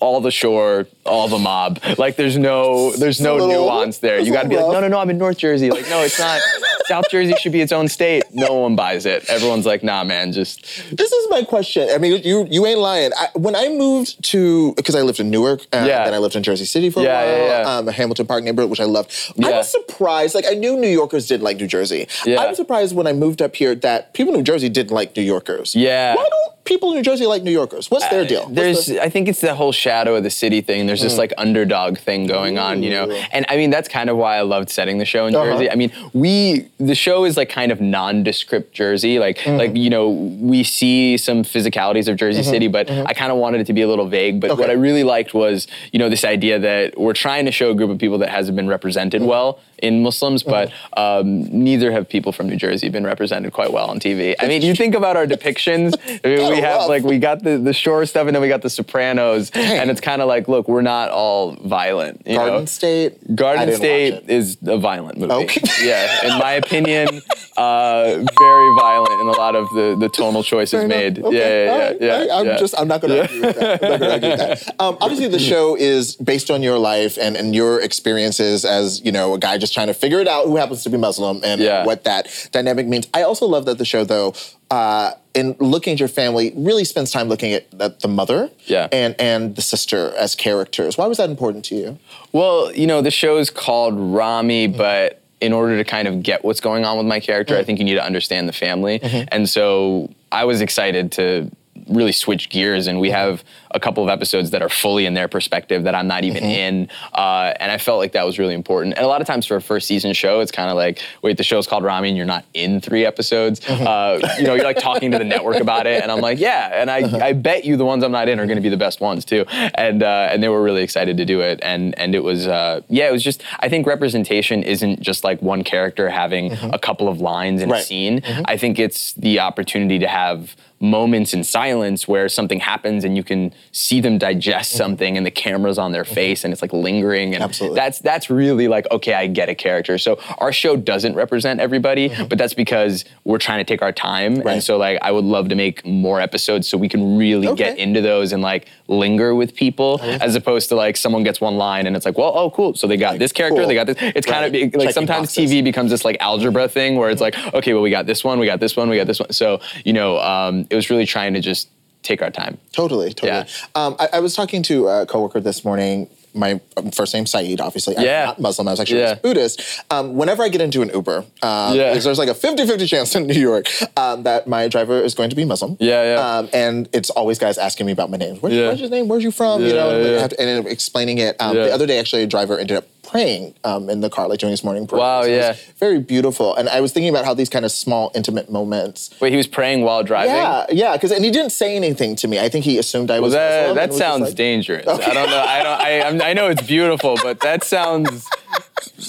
[SPEAKER 6] All the shore, all the mob. Like there's no, there's no nuance there. You got to be like, no, no, no. I'm in North Jersey. Like, no, it's not. South Jersey should be its own state. No one buys it. Everyone's like, nah, man, just
[SPEAKER 1] This is my question. I mean, you you ain't lying. I, when I moved to because I lived in Newark, uh,
[SPEAKER 6] Yeah.
[SPEAKER 1] then I lived in Jersey City for a
[SPEAKER 6] Yeah,
[SPEAKER 1] while,
[SPEAKER 6] yeah, yeah.
[SPEAKER 1] Um, Hamilton Park neighborhood, which I loved. I was surprised. Like I knew New Yorkers didn't like New Jersey.
[SPEAKER 6] Yeah.
[SPEAKER 1] I was surprised when I moved up here that people in New Jersey didn't like New Yorkers.
[SPEAKER 6] Yeah.
[SPEAKER 1] Why don't people in New Jersey like New Yorkers? What's their deal? What's
[SPEAKER 6] There's,
[SPEAKER 1] the-
[SPEAKER 6] I think it's the whole shadow of the city thing. There's this like underdog thing going on, you know. And I mean, that's kind of why I loved setting the show in
[SPEAKER 1] Uh-huh.
[SPEAKER 6] Jersey. I mean, we the show is like kind of nondescript Jersey. Like
[SPEAKER 1] Mm-hmm.
[SPEAKER 6] like you know, we see some physicalities of Jersey City, but I kind of wanted it to be a little vague. But what
[SPEAKER 1] Mm-hmm. Okay.
[SPEAKER 6] I really liked was you know this idea that we're trying to show a group of people that hasn't been represented
[SPEAKER 1] Mm-hmm.
[SPEAKER 6] well in Muslims, but um, neither have people from New Jersey been represented quite well on TV. I mean, you think about our depictions. I mean, we have
[SPEAKER 1] rough.
[SPEAKER 6] like we got the the shore stuff, and then we got the Sopranos, and it's kind of like, look, we're not all violent. You
[SPEAKER 1] Garden
[SPEAKER 6] know?
[SPEAKER 1] State.
[SPEAKER 6] Garden State is a violent movie.
[SPEAKER 1] Okay.
[SPEAKER 6] yeah, in my opinion, uh, very violent in a lot of the the tonal choices made.
[SPEAKER 1] Okay.
[SPEAKER 6] Yeah, yeah,
[SPEAKER 1] All
[SPEAKER 6] yeah. yeah,
[SPEAKER 1] right. I'm
[SPEAKER 6] yeah.
[SPEAKER 1] just I'm not going to argue with that. I'm not gonna argue with that. Um, obviously, the show is based on your life and, and your experiences as you know a guy just trying to figure it out who happens to be Muslim and
[SPEAKER 6] Yeah.
[SPEAKER 1] what that dynamic means. I also love that the show though. Uh, in looking at your family, really spends time looking at, at the mother
[SPEAKER 6] Yeah.
[SPEAKER 1] and and the sister as characters. Why was that important to you?
[SPEAKER 6] Well, you know, the show is called Ramy, but in order to kind of get what's going on with my character, I think you need to understand the family. And so I was excited to really switch gears and we have a couple of episodes that are fully in their perspective that I'm not even in uh, and I felt like that was really important. And a lot of times for a first season show it's kind of like wait the show's called Ramy and you're not in three episodes? Uh, you know you're like talking to the network about it and I'm like yeah and I, I bet you the ones I'm not in are going to be the best ones too. And uh, and they were really excited to do it and and it was uh, yeah it was just I think representation isn't just like one character having a couple of lines in a
[SPEAKER 1] Right.
[SPEAKER 6] scene. I think it's the opportunity to have moments in silence where something happens and you can see them digest
[SPEAKER 1] Mm-hmm.
[SPEAKER 6] something and the camera's on their face and it's like lingering and
[SPEAKER 1] Absolutely.
[SPEAKER 6] that's that's really like okay I get a character so our show doesn't represent everybody but that's because we're trying to take our time
[SPEAKER 1] Mm-hmm. Right.
[SPEAKER 6] and so like I would love to make more episodes so we can really
[SPEAKER 1] Okay.
[SPEAKER 6] get into those and like linger with people as opposed to like someone gets one line and it's like well oh cool so they got this character
[SPEAKER 1] cool.
[SPEAKER 6] they got this it's kind of like sometimes. TV becomes this like algebra thing where it's like okay well we got this one we got this one we got this one so you know um, it was really trying to just take our time
[SPEAKER 1] Totally, totally.
[SPEAKER 6] Yeah.
[SPEAKER 1] Um, I, I was talking to a coworker this morning. My um, first name Saeed, obviously.
[SPEAKER 6] Yeah.
[SPEAKER 1] I'm not Muslim. I was actually
[SPEAKER 6] Yeah.
[SPEAKER 1] Buddhist. Um, whenever I get into an Uber, um,
[SPEAKER 6] Yeah.
[SPEAKER 1] there's, like a 50-50 chance in New York um, that my driver is going to be Muslim.
[SPEAKER 6] Yeah, yeah.
[SPEAKER 1] Um, and it's always guys asking me about my name. Where,
[SPEAKER 6] Yeah.
[SPEAKER 1] Where's your name? Where's you from? you know, and, I
[SPEAKER 6] yeah.
[SPEAKER 1] have to- and explaining it. Um,
[SPEAKER 6] Yeah.
[SPEAKER 1] The other day, actually, a driver ended up praying um, in the car, like doing his morning prayer.
[SPEAKER 6] Wow,
[SPEAKER 1] So
[SPEAKER 6] yeah.
[SPEAKER 1] very beautiful. And I was thinking about how these kind of small, intimate moments
[SPEAKER 6] wait he was praying while driving
[SPEAKER 1] yeah, yeah, because and he didn't say anything to me. I think he assumed I
[SPEAKER 6] Well,
[SPEAKER 1] was.
[SPEAKER 6] that,
[SPEAKER 1] Muslim
[SPEAKER 6] that
[SPEAKER 1] was
[SPEAKER 6] sounds
[SPEAKER 1] like-
[SPEAKER 6] dangerous. I don't know. I don't. I, I know it's beautiful, but that sounds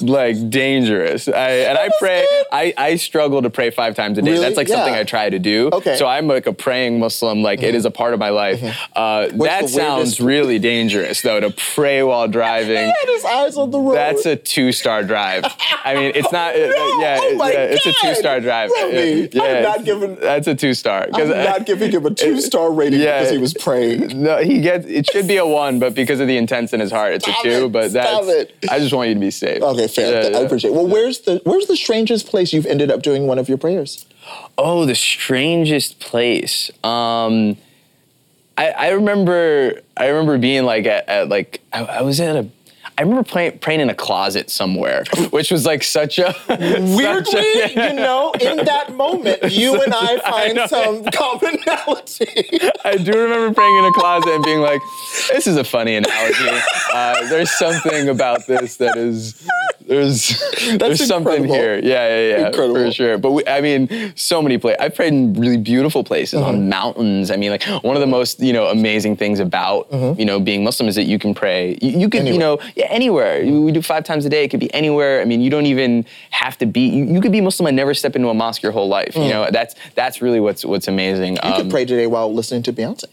[SPEAKER 6] like dangerous. I, and I pray. I, I struggle to pray five times a day.
[SPEAKER 1] Really?
[SPEAKER 6] That's like something I try to do.
[SPEAKER 1] Okay. Mm-hmm.
[SPEAKER 6] So I'm like a praying Muslim. Like it is a part of my life. Uh, that sounds really dangerous, though, to pray while driving.
[SPEAKER 1] He had his eyes on the road.
[SPEAKER 6] That's a two-star drive. I mean, it's not.
[SPEAKER 1] No,
[SPEAKER 6] yeah,
[SPEAKER 1] oh my
[SPEAKER 6] yeah, it's a
[SPEAKER 1] God.
[SPEAKER 6] two-star drive. Yeah,
[SPEAKER 1] I'm not giving-
[SPEAKER 6] That's a two-star. 'Cause
[SPEAKER 1] I'm not giving him a two star rating
[SPEAKER 6] Yeah.
[SPEAKER 1] because he was praying.
[SPEAKER 6] No, he gets. It should be a one, but because of the intents in his heart, it's
[SPEAKER 1] Stop
[SPEAKER 6] a two.
[SPEAKER 1] it,
[SPEAKER 6] But
[SPEAKER 1] stop
[SPEAKER 6] that's.
[SPEAKER 1] it.
[SPEAKER 6] I just want you to be safe.
[SPEAKER 1] Okay, fair.
[SPEAKER 6] Yeah,
[SPEAKER 1] I appreciate. it. Well, where's the where's the strangest place you've ended up doing one of your prayers?
[SPEAKER 6] Oh, the strangest place. Um, I, I remember. I remember being like at, at like I, I was at a. I remember playing, praying in a closet somewhere, which was like such a
[SPEAKER 1] Weirdly,
[SPEAKER 6] such a-
[SPEAKER 1] you know, in that moment, you and I find
[SPEAKER 6] know.
[SPEAKER 1] some commonality.
[SPEAKER 6] I do remember praying in a closet and being like, "This is a funny analogy. Uh, there's something about this that is there's there's something here. Yeah, yeah, yeah,
[SPEAKER 1] Incredible.
[SPEAKER 6] for sure. But we, I mean, so many places. I've prayed in really beautiful places
[SPEAKER 1] Mm-hmm.
[SPEAKER 6] on mountains. I mean, like one of the most you know amazing things about you know being Muslim is that you can pray. You, you can you
[SPEAKER 1] Mm-hmm.
[SPEAKER 6] Know yeah, anywhere. We do five times a day. It could be anywhere. I mean, you don't even have to be. You, you could be Muslim and never step into a mosque your whole life. You know, that's that's really what's what's amazing.
[SPEAKER 1] Mm. You could pray today while listening to Beyonce.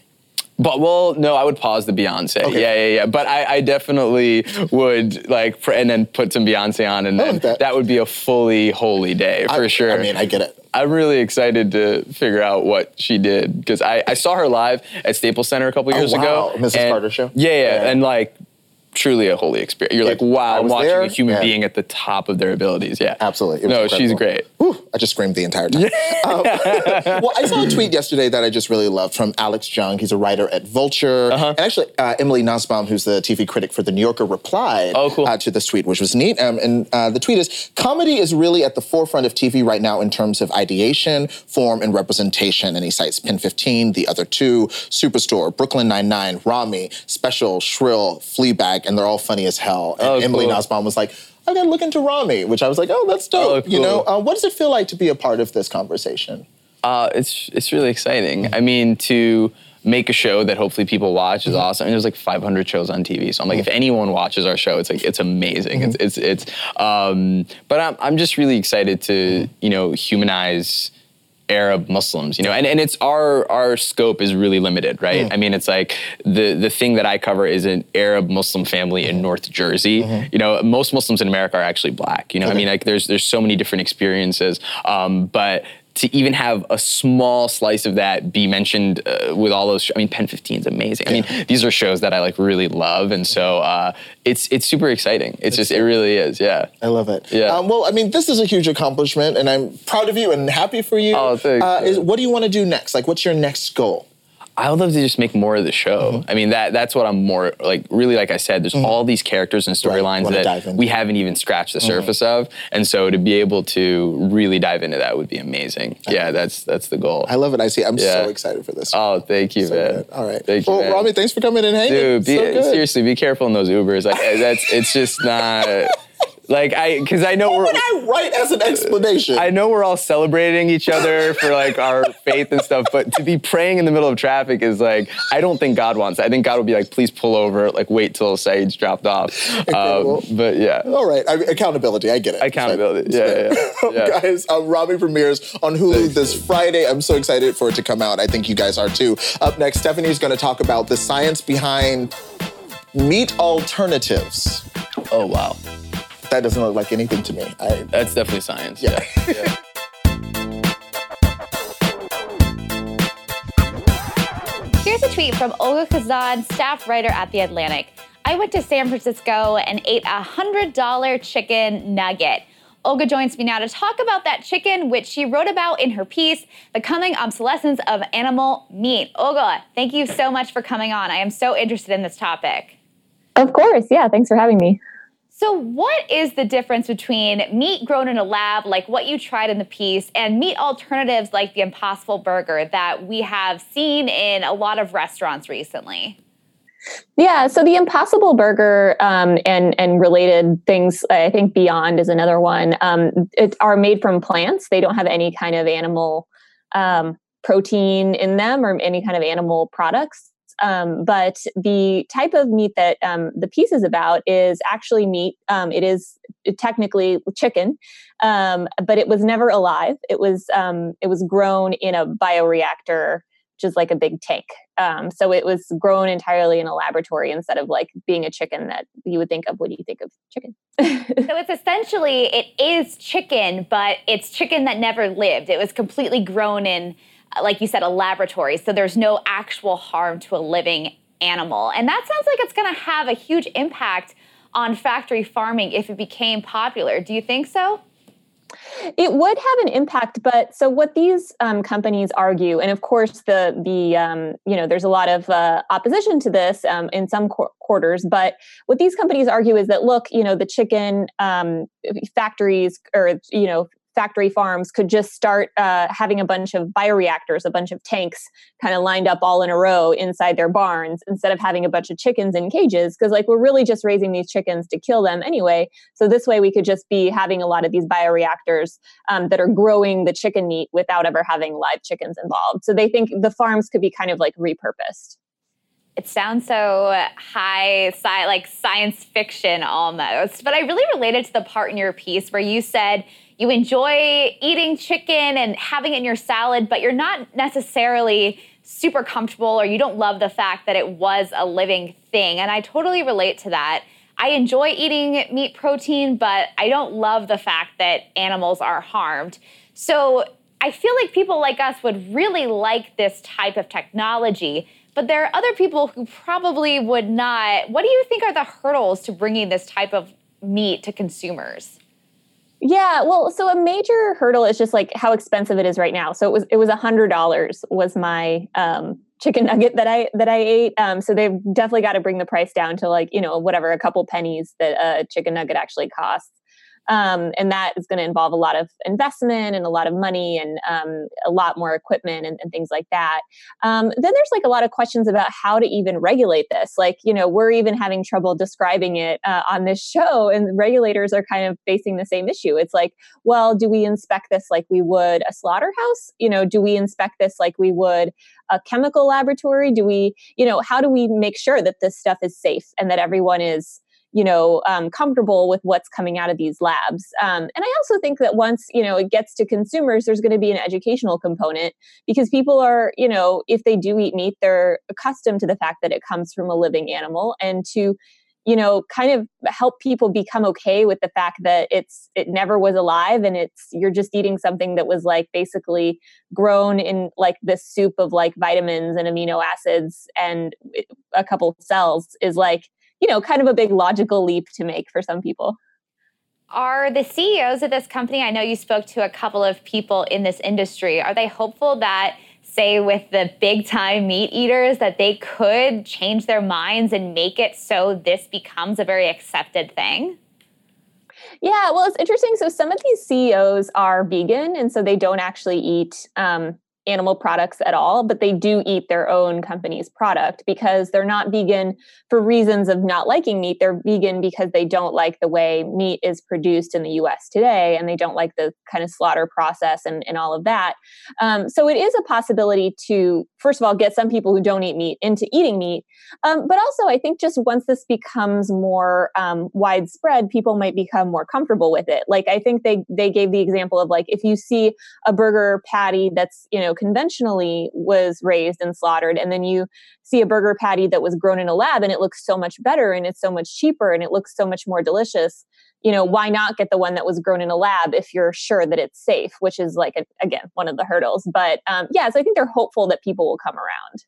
[SPEAKER 6] But well, no, I would pause the Beyonce.
[SPEAKER 1] Okay.
[SPEAKER 6] Yeah, yeah, yeah. But I, I definitely would like, pr- and then put some Beyonce on, and then
[SPEAKER 1] like that.
[SPEAKER 6] that. would be a fully holy day for
[SPEAKER 1] I-
[SPEAKER 6] sure.
[SPEAKER 1] I mean, I get it.
[SPEAKER 6] I'm really excited to figure out what she did because I, I saw her live at Staples Center a couple years
[SPEAKER 1] Oh, wow.
[SPEAKER 6] ago.
[SPEAKER 1] Mrs.
[SPEAKER 6] and-
[SPEAKER 1] Carter show?
[SPEAKER 6] Yeah, yeah,
[SPEAKER 1] Yeah.
[SPEAKER 6] and like truly a holy experience. You're like, wow, I'm watching
[SPEAKER 1] there.
[SPEAKER 6] a human
[SPEAKER 1] Yeah.
[SPEAKER 6] being at the top of their abilities. Yeah,
[SPEAKER 1] Absolutely.
[SPEAKER 6] No,
[SPEAKER 1] incredible.
[SPEAKER 6] she's great.
[SPEAKER 1] Whew, I just screamed the entire time. Um, well, I saw a tweet yesterday that I just really loved from Alex Jung. He's a writer at Vulture.
[SPEAKER 6] Uh-huh.
[SPEAKER 1] And actually, uh, Emily Nussbaum, who's the TV critic for The New Yorker, replied
[SPEAKER 6] Oh, cool.
[SPEAKER 1] uh, to this tweet, which was neat. Um, and uh, the tweet is Comedy is really at the forefront of TV right now in terms of ideation, form, and representation. And he cites Pen 15, The Other Two, Superstore, Brooklyn Nine-Nine, Ramy, Special, Shrill, Fleabag, and they're all funny as hell. And
[SPEAKER 6] Oh,
[SPEAKER 1] Emily
[SPEAKER 6] cool.
[SPEAKER 1] Nussbaum was like, I gotta look into Ramy, which I was like, oh, that's dope.
[SPEAKER 6] Oh,
[SPEAKER 1] You know, uh, what does it feel like to be a part of this conversation?
[SPEAKER 6] Uh, it's it's really exciting. I mean, to make a show that hopefully people watch is awesome. I mean, there's like 500 shows on TV, so I'm like, if anyone watches our show, it's like it's amazing. It's it's it's. Um, but I'm I'm just really excited to you know humanize. Arab Muslims, you know, and, and it's our our scope is really limited, right? I mean, it's like the the thing that I cover is an Arab Muslim family in North Jersey. You know, most Muslims in America are actually black. You know, I mean, like there's there's so many different experiences, um, but to even have a small slice of that be mentioned uh, with all those, I mean, Pen 15 is amazing. I mean, these are shows that I like really love, and so uh, it's it's super exciting. It's, just it really is, yeah.
[SPEAKER 1] I love it.
[SPEAKER 6] Yeah.
[SPEAKER 1] Um, well, I mean, this is a huge accomplishment, and I'm proud of you and happy for you.
[SPEAKER 6] Oh, thanks,
[SPEAKER 1] Uh, is, what do you want to do next? Like, what's your next goal?
[SPEAKER 6] I would love to just make more of the show.
[SPEAKER 1] Mm-hmm.
[SPEAKER 6] I mean, that that's what I'm more like. Really, like I said, there's all these characters and storylines
[SPEAKER 1] wanna
[SPEAKER 6] that we haven't even scratched
[SPEAKER 1] Mm-hmm.
[SPEAKER 6] the surface of, and so to be able to really dive into that would be amazing. Yeah, that's that's the goal.
[SPEAKER 1] I love it. I see. I'm
[SPEAKER 6] Yeah.
[SPEAKER 1] so excited for this.
[SPEAKER 6] oh, thank you,
[SPEAKER 1] So
[SPEAKER 6] man.
[SPEAKER 1] good. All right.
[SPEAKER 6] Thank you,
[SPEAKER 1] well,
[SPEAKER 6] man.
[SPEAKER 1] Ramy, thanks for coming and hanging.
[SPEAKER 6] Dude, be,
[SPEAKER 1] So good.
[SPEAKER 6] seriously, be careful in those Ubers. Like that's it's just not. Like I, because I know
[SPEAKER 1] What
[SPEAKER 6] we're.
[SPEAKER 1] would I write as an explanation?
[SPEAKER 6] I know we're all celebrating each other for like our faith and stuff, but to be praying in the middle of traffic is like I don't think God wants. It. I think God will be like, please pull over, like wait till Saeed's dropped off. Um, but yeah,
[SPEAKER 1] All right, I mean, accountability. I get it.
[SPEAKER 6] accountability. Yeah, yeah, yeah. yeah.
[SPEAKER 1] Guys, um, Ramy premieres on Hulu this Friday. I'm so excited for it to come out. I think you guys are too. Up next, Stephanie's going to talk about the science behind meat alternatives.
[SPEAKER 6] Oh wow,
[SPEAKER 1] That doesn't look like anything to me. I,
[SPEAKER 6] that's definitely science.
[SPEAKER 1] Yeah.
[SPEAKER 6] yeah.
[SPEAKER 8] Here's a tweet from Olga Khazan, staff writer at The Atlantic. I went to San Francisco and ate a $100 chicken nugget. Olga joins me now to talk about that chicken, which she wrote about in her piece, The Coming Obsolescence of Animal Meat. Olga, thank you so much for coming on. I am so interested in this topic.
[SPEAKER 9] Of course. Yeah. Thanks for having me.
[SPEAKER 8] So, what is the difference between meat grown in a lab, like what you tried in the piece, and meat alternatives like the Impossible Burger that we have seen in a lot of restaurants recently?
[SPEAKER 9] Yeah, so the Impossible Burger um, and and related things, I think Beyond is another one. Um, it are made from plants. They don't have any kind of animal um, protein in them or any kind of animal products. Um, but the type of meat that um, the piece is about is actually meat. Um, it is technically chicken, um, but it was never alive. It was um, it was grown in a bioreactor, which is like a big tank. Um, so it was grown entirely in a laboratory instead of like being a chicken that you would think of when you think of chicken.
[SPEAKER 8] So it's essentially it is chicken, but it's chicken that never lived. It was completely grown in, like you said, a laboratory. So there's no actual harm to a living animal, and that sounds like it's going to have a huge impact on factory farming if it became popular. Do you think so?
[SPEAKER 9] It would have an impact, but so what these um, companies argue, and of course the the um, you know there's a lot of uh, opposition to this um, in some qu- quarters, but what these companies argue is that look, you know, the chicken um, factories or you know factory farms could just start uh, having a bunch of bioreactors, a bunch of tanks kind of lined up all in a row inside their barns instead of having a bunch of chickens in cages. Because, like, we're really just raising these chickens to kill them anyway. So, this way, we could just be having a lot of these bioreactors um, that are growing the chicken meat without ever having live chickens involved. So, they think the farms could be kind of like repurposed.
[SPEAKER 8] It sounds so high, sci- like science fiction almost. But I really related to the part in your piece where you said you enjoy eating chicken and having it in your salad, but you're not necessarily super comfortable or you don't love the fact that it was a living thing. And I totally relate to that. I enjoy eating meat protein, but I don't love the fact that animals are harmed. So I feel like people like us would really like this type of technology, but there are other people who probably would not. What do you think are the hurdles to bringing this type of meat to consumers?
[SPEAKER 9] Yeah, well, so a major hurdle is just like how expensive it is right now. So it was it was a hundred dollars was my um, chicken nugget that I that I ate. Um, so they've definitely got to bring the price down to like you know whatever a couple pennies that a chicken nugget actually costs. Um, and that is going to involve a lot of investment and a lot of money and um, a lot more equipment and, and things like that. Um, then there's like a lot of questions about how to even regulate this. Like, you know, we're even having trouble describing it uh, on this show, and regulators are kind of facing the same issue. It's like, well, do we inspect this like we would a slaughterhouse? You know, do we inspect this like we would a chemical laboratory? Do we, you know, how do we make sure that this stuff is safe and that everyone is you know um, comfortable with what's coming out of these labs. Um, and i also think that once you know it gets to consumers there's going to be an educational component because people are you know if they do eat meat they're accustomed to the fact that it comes from a living animal and to you know kind of help people become okay with the fact that it's it never was alive and it's you're just eating something that was like basically grown in like this soup of like vitamins and amino acids and a couple cells is like you know, kind of a big logical leap to make for some people.
[SPEAKER 8] Are the CEOs of this company, I know you spoke to a couple of people in this industry, are they hopeful that, say, with the big time meat eaters, that they could change their minds and make it so this becomes a very accepted thing?
[SPEAKER 9] Yeah, well, it's interesting. So some of these CEOs are vegan, and so they don't actually eat um, animal products at all, but they do eat their own company's product because they're not vegan for reasons of not liking meat. They're vegan because they don't like the way meat is produced in the US today and they don't like the kind of slaughter process and, and all of that. Um, so it is a possibility to, first of all, get some people who don't eat meat into eating meat. Um, but also, I think just once this becomes more um, widespread, people might become more comfortable with it. Like I think they they gave the example of like if you see a burger patty that's you know conventionally was raised and slaughtered, and then you see a burger patty that was grown in a lab and it looks so much better and it's so much cheaper and it looks so much more delicious you know why not get the one that was grown in a lab if you're sure that it's safe which is like a, again one of the hurdles. But um, yeah so i think they're hopeful that people will come around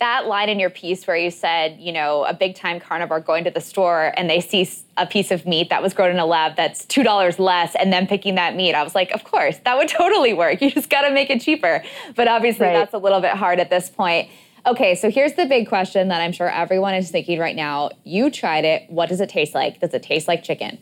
[SPEAKER 8] that line in your piece where you said, you know, a big time carnivore going to the store and they see a piece of meat that was grown in a lab that's $2 less and then picking that meat. I was like, of course, that would totally work. You just got to make it cheaper. But obviously, right. that's a little bit hard at this point. Okay, so here's the big question that I'm sure everyone is thinking right now. You tried it. What does it taste like? Does it taste like chicken?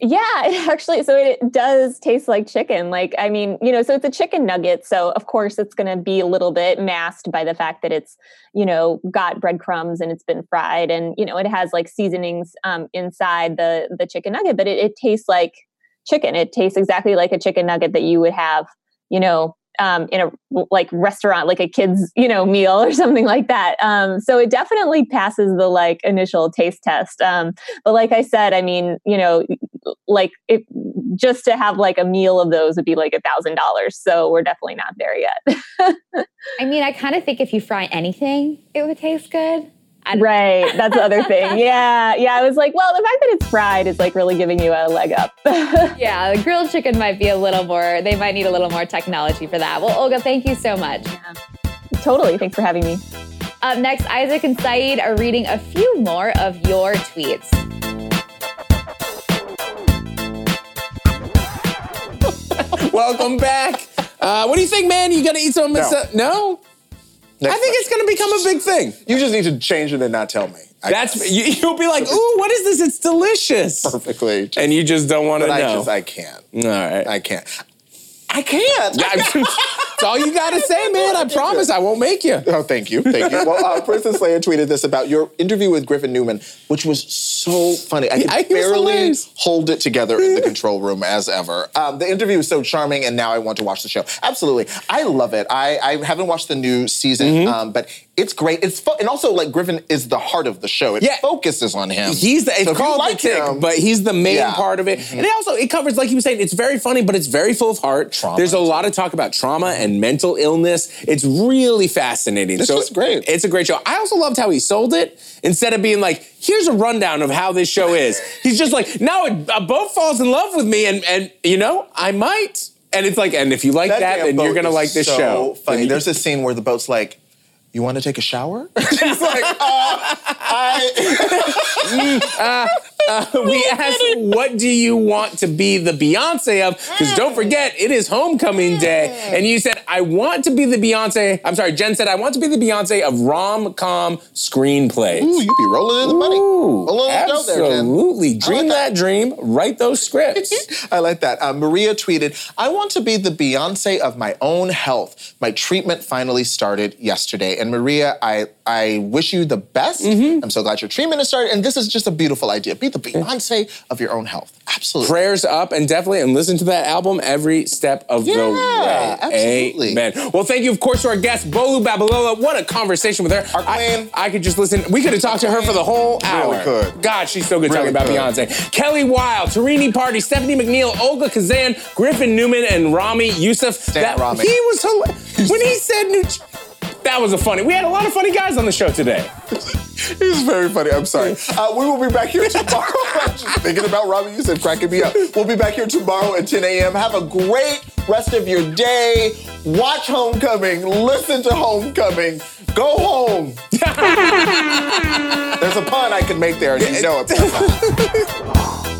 [SPEAKER 9] Yeah, it actually, so it does taste like chicken. Like, I mean, you know, so it's a chicken nugget. So, of course, it's going to be a little bit masked by the fact that it's, you know, got breadcrumbs and it's been fried and, you know, it has like seasonings um, inside the, the chicken nugget, but it, it tastes like chicken. It tastes exactly like a chicken nugget that you would have, you know, um, in a like restaurant, like a kid's you know meal or something like that. Um, so it definitely passes the like initial taste test. Um, but like I said, I mean, you know, like it, just to have like a meal of those would be like a thousand dollars. So we're definitely not there yet.
[SPEAKER 8] I mean, I kind of think if you fry anything, it would taste good
[SPEAKER 9] right. That's the other thing. Yeah. Yeah. I was like, well, the fact that it's fried is like really giving you a leg up.
[SPEAKER 8] yeah. The grilled chicken might be a little more, they might need a little more technology for that. Well, Olga, thank you so much. Yeah.
[SPEAKER 9] Totally. Thanks for having me.
[SPEAKER 8] Up next, Isaac and Saeed are reading a few more of your tweets.
[SPEAKER 2] Welcome back. Uh, what do you think, man? You gonna eat some? No. no? Next I think question. it's going to become a big thing.
[SPEAKER 1] You just need to change it and not tell me.
[SPEAKER 2] I That's you, will be like, ooh, what is this? It's delicious.
[SPEAKER 1] Perfectly.
[SPEAKER 2] And you just don't want to know. I
[SPEAKER 1] just I can't.
[SPEAKER 2] All right.
[SPEAKER 1] I can't. I can't.
[SPEAKER 2] That's all you got to say, man. I promise I won't make you.
[SPEAKER 1] Oh, thank you. Thank you. Well, uh, Princess Leia tweeted this about your interview with Griffin Newman, which was so funny. I could yeah, barely hold it together in the control room as ever. Um, the interview was so charming, and now I want to watch the show. Absolutely. I love it. I, I haven't watched the new season, mm-hmm. um, but it's great. It's fo- and also like Griffin is the heart of the show. It yeah. focuses on him.
[SPEAKER 2] He's the it's so called like the tick, him, but he's the main yeah. part of it. Mm-hmm. And it also it covers like you were saying. It's very funny, but it's very full of heart. Trauma. There's a lot of talk about trauma and mental illness. It's really fascinating.
[SPEAKER 1] This so is great.
[SPEAKER 2] It's a great show. I also loved how he sold it instead of being like, "Here's a rundown of how this show is." he's just like, "Now a uh, boat falls in love with me, and and you know I might." And it's like, and if you like that, that then you're gonna like this
[SPEAKER 1] so
[SPEAKER 2] show.
[SPEAKER 1] Funny. There's a scene where the boat's like you want to take a shower? She's like, uh,
[SPEAKER 2] I. uh, uh, we asked, what do you want to be the Beyonce of? Because don't forget, it is homecoming day. And you said, I want to be the Beyonce. I'm sorry, Jen said, I want to be the Beyonce of rom com screenplays.
[SPEAKER 1] Ooh, you'd be rolling in the money.
[SPEAKER 2] Ooh, absolutely. There, dream like that. that. dream, write those scripts.
[SPEAKER 1] I like that. Uh, Maria tweeted, I want to be the Beyonce of my own health. My treatment finally started yesterday. And Maria, I, I wish you the best. Mm-hmm. I'm so glad your treatment has started. And this is just a beautiful idea. Be the Beyonce of your own health. Absolutely.
[SPEAKER 2] Prayers up and definitely, and listen to that album every step of
[SPEAKER 1] yeah,
[SPEAKER 2] the way.
[SPEAKER 1] Absolutely.
[SPEAKER 2] Amen. Well, thank you, of course, to our guest, Bolu Babalola. What a conversation with her.
[SPEAKER 1] Our queen.
[SPEAKER 2] I, I could just listen. We could have talked to her for the whole hour.
[SPEAKER 1] Really could.
[SPEAKER 2] God, she's so good really talking about could. Beyonce. Kelly Wild, Tarini Parti, Stephanie McNeal, Olga Khazan, Griffin Newman, and Ramy Youssef.
[SPEAKER 1] Stan that, Ramy.
[SPEAKER 2] He was hilarious. when he said New. That was a funny. We had a lot of funny guys on the show today.
[SPEAKER 1] He's very funny. I'm sorry. Uh, we will be back here tomorrow. I'm just thinking about Robbie. You said cracking me up. We'll be back here tomorrow at 10 a.m. Have a great rest of your day. Watch Homecoming. Listen to Homecoming. Go home. There's a pun I can make there, and you know it.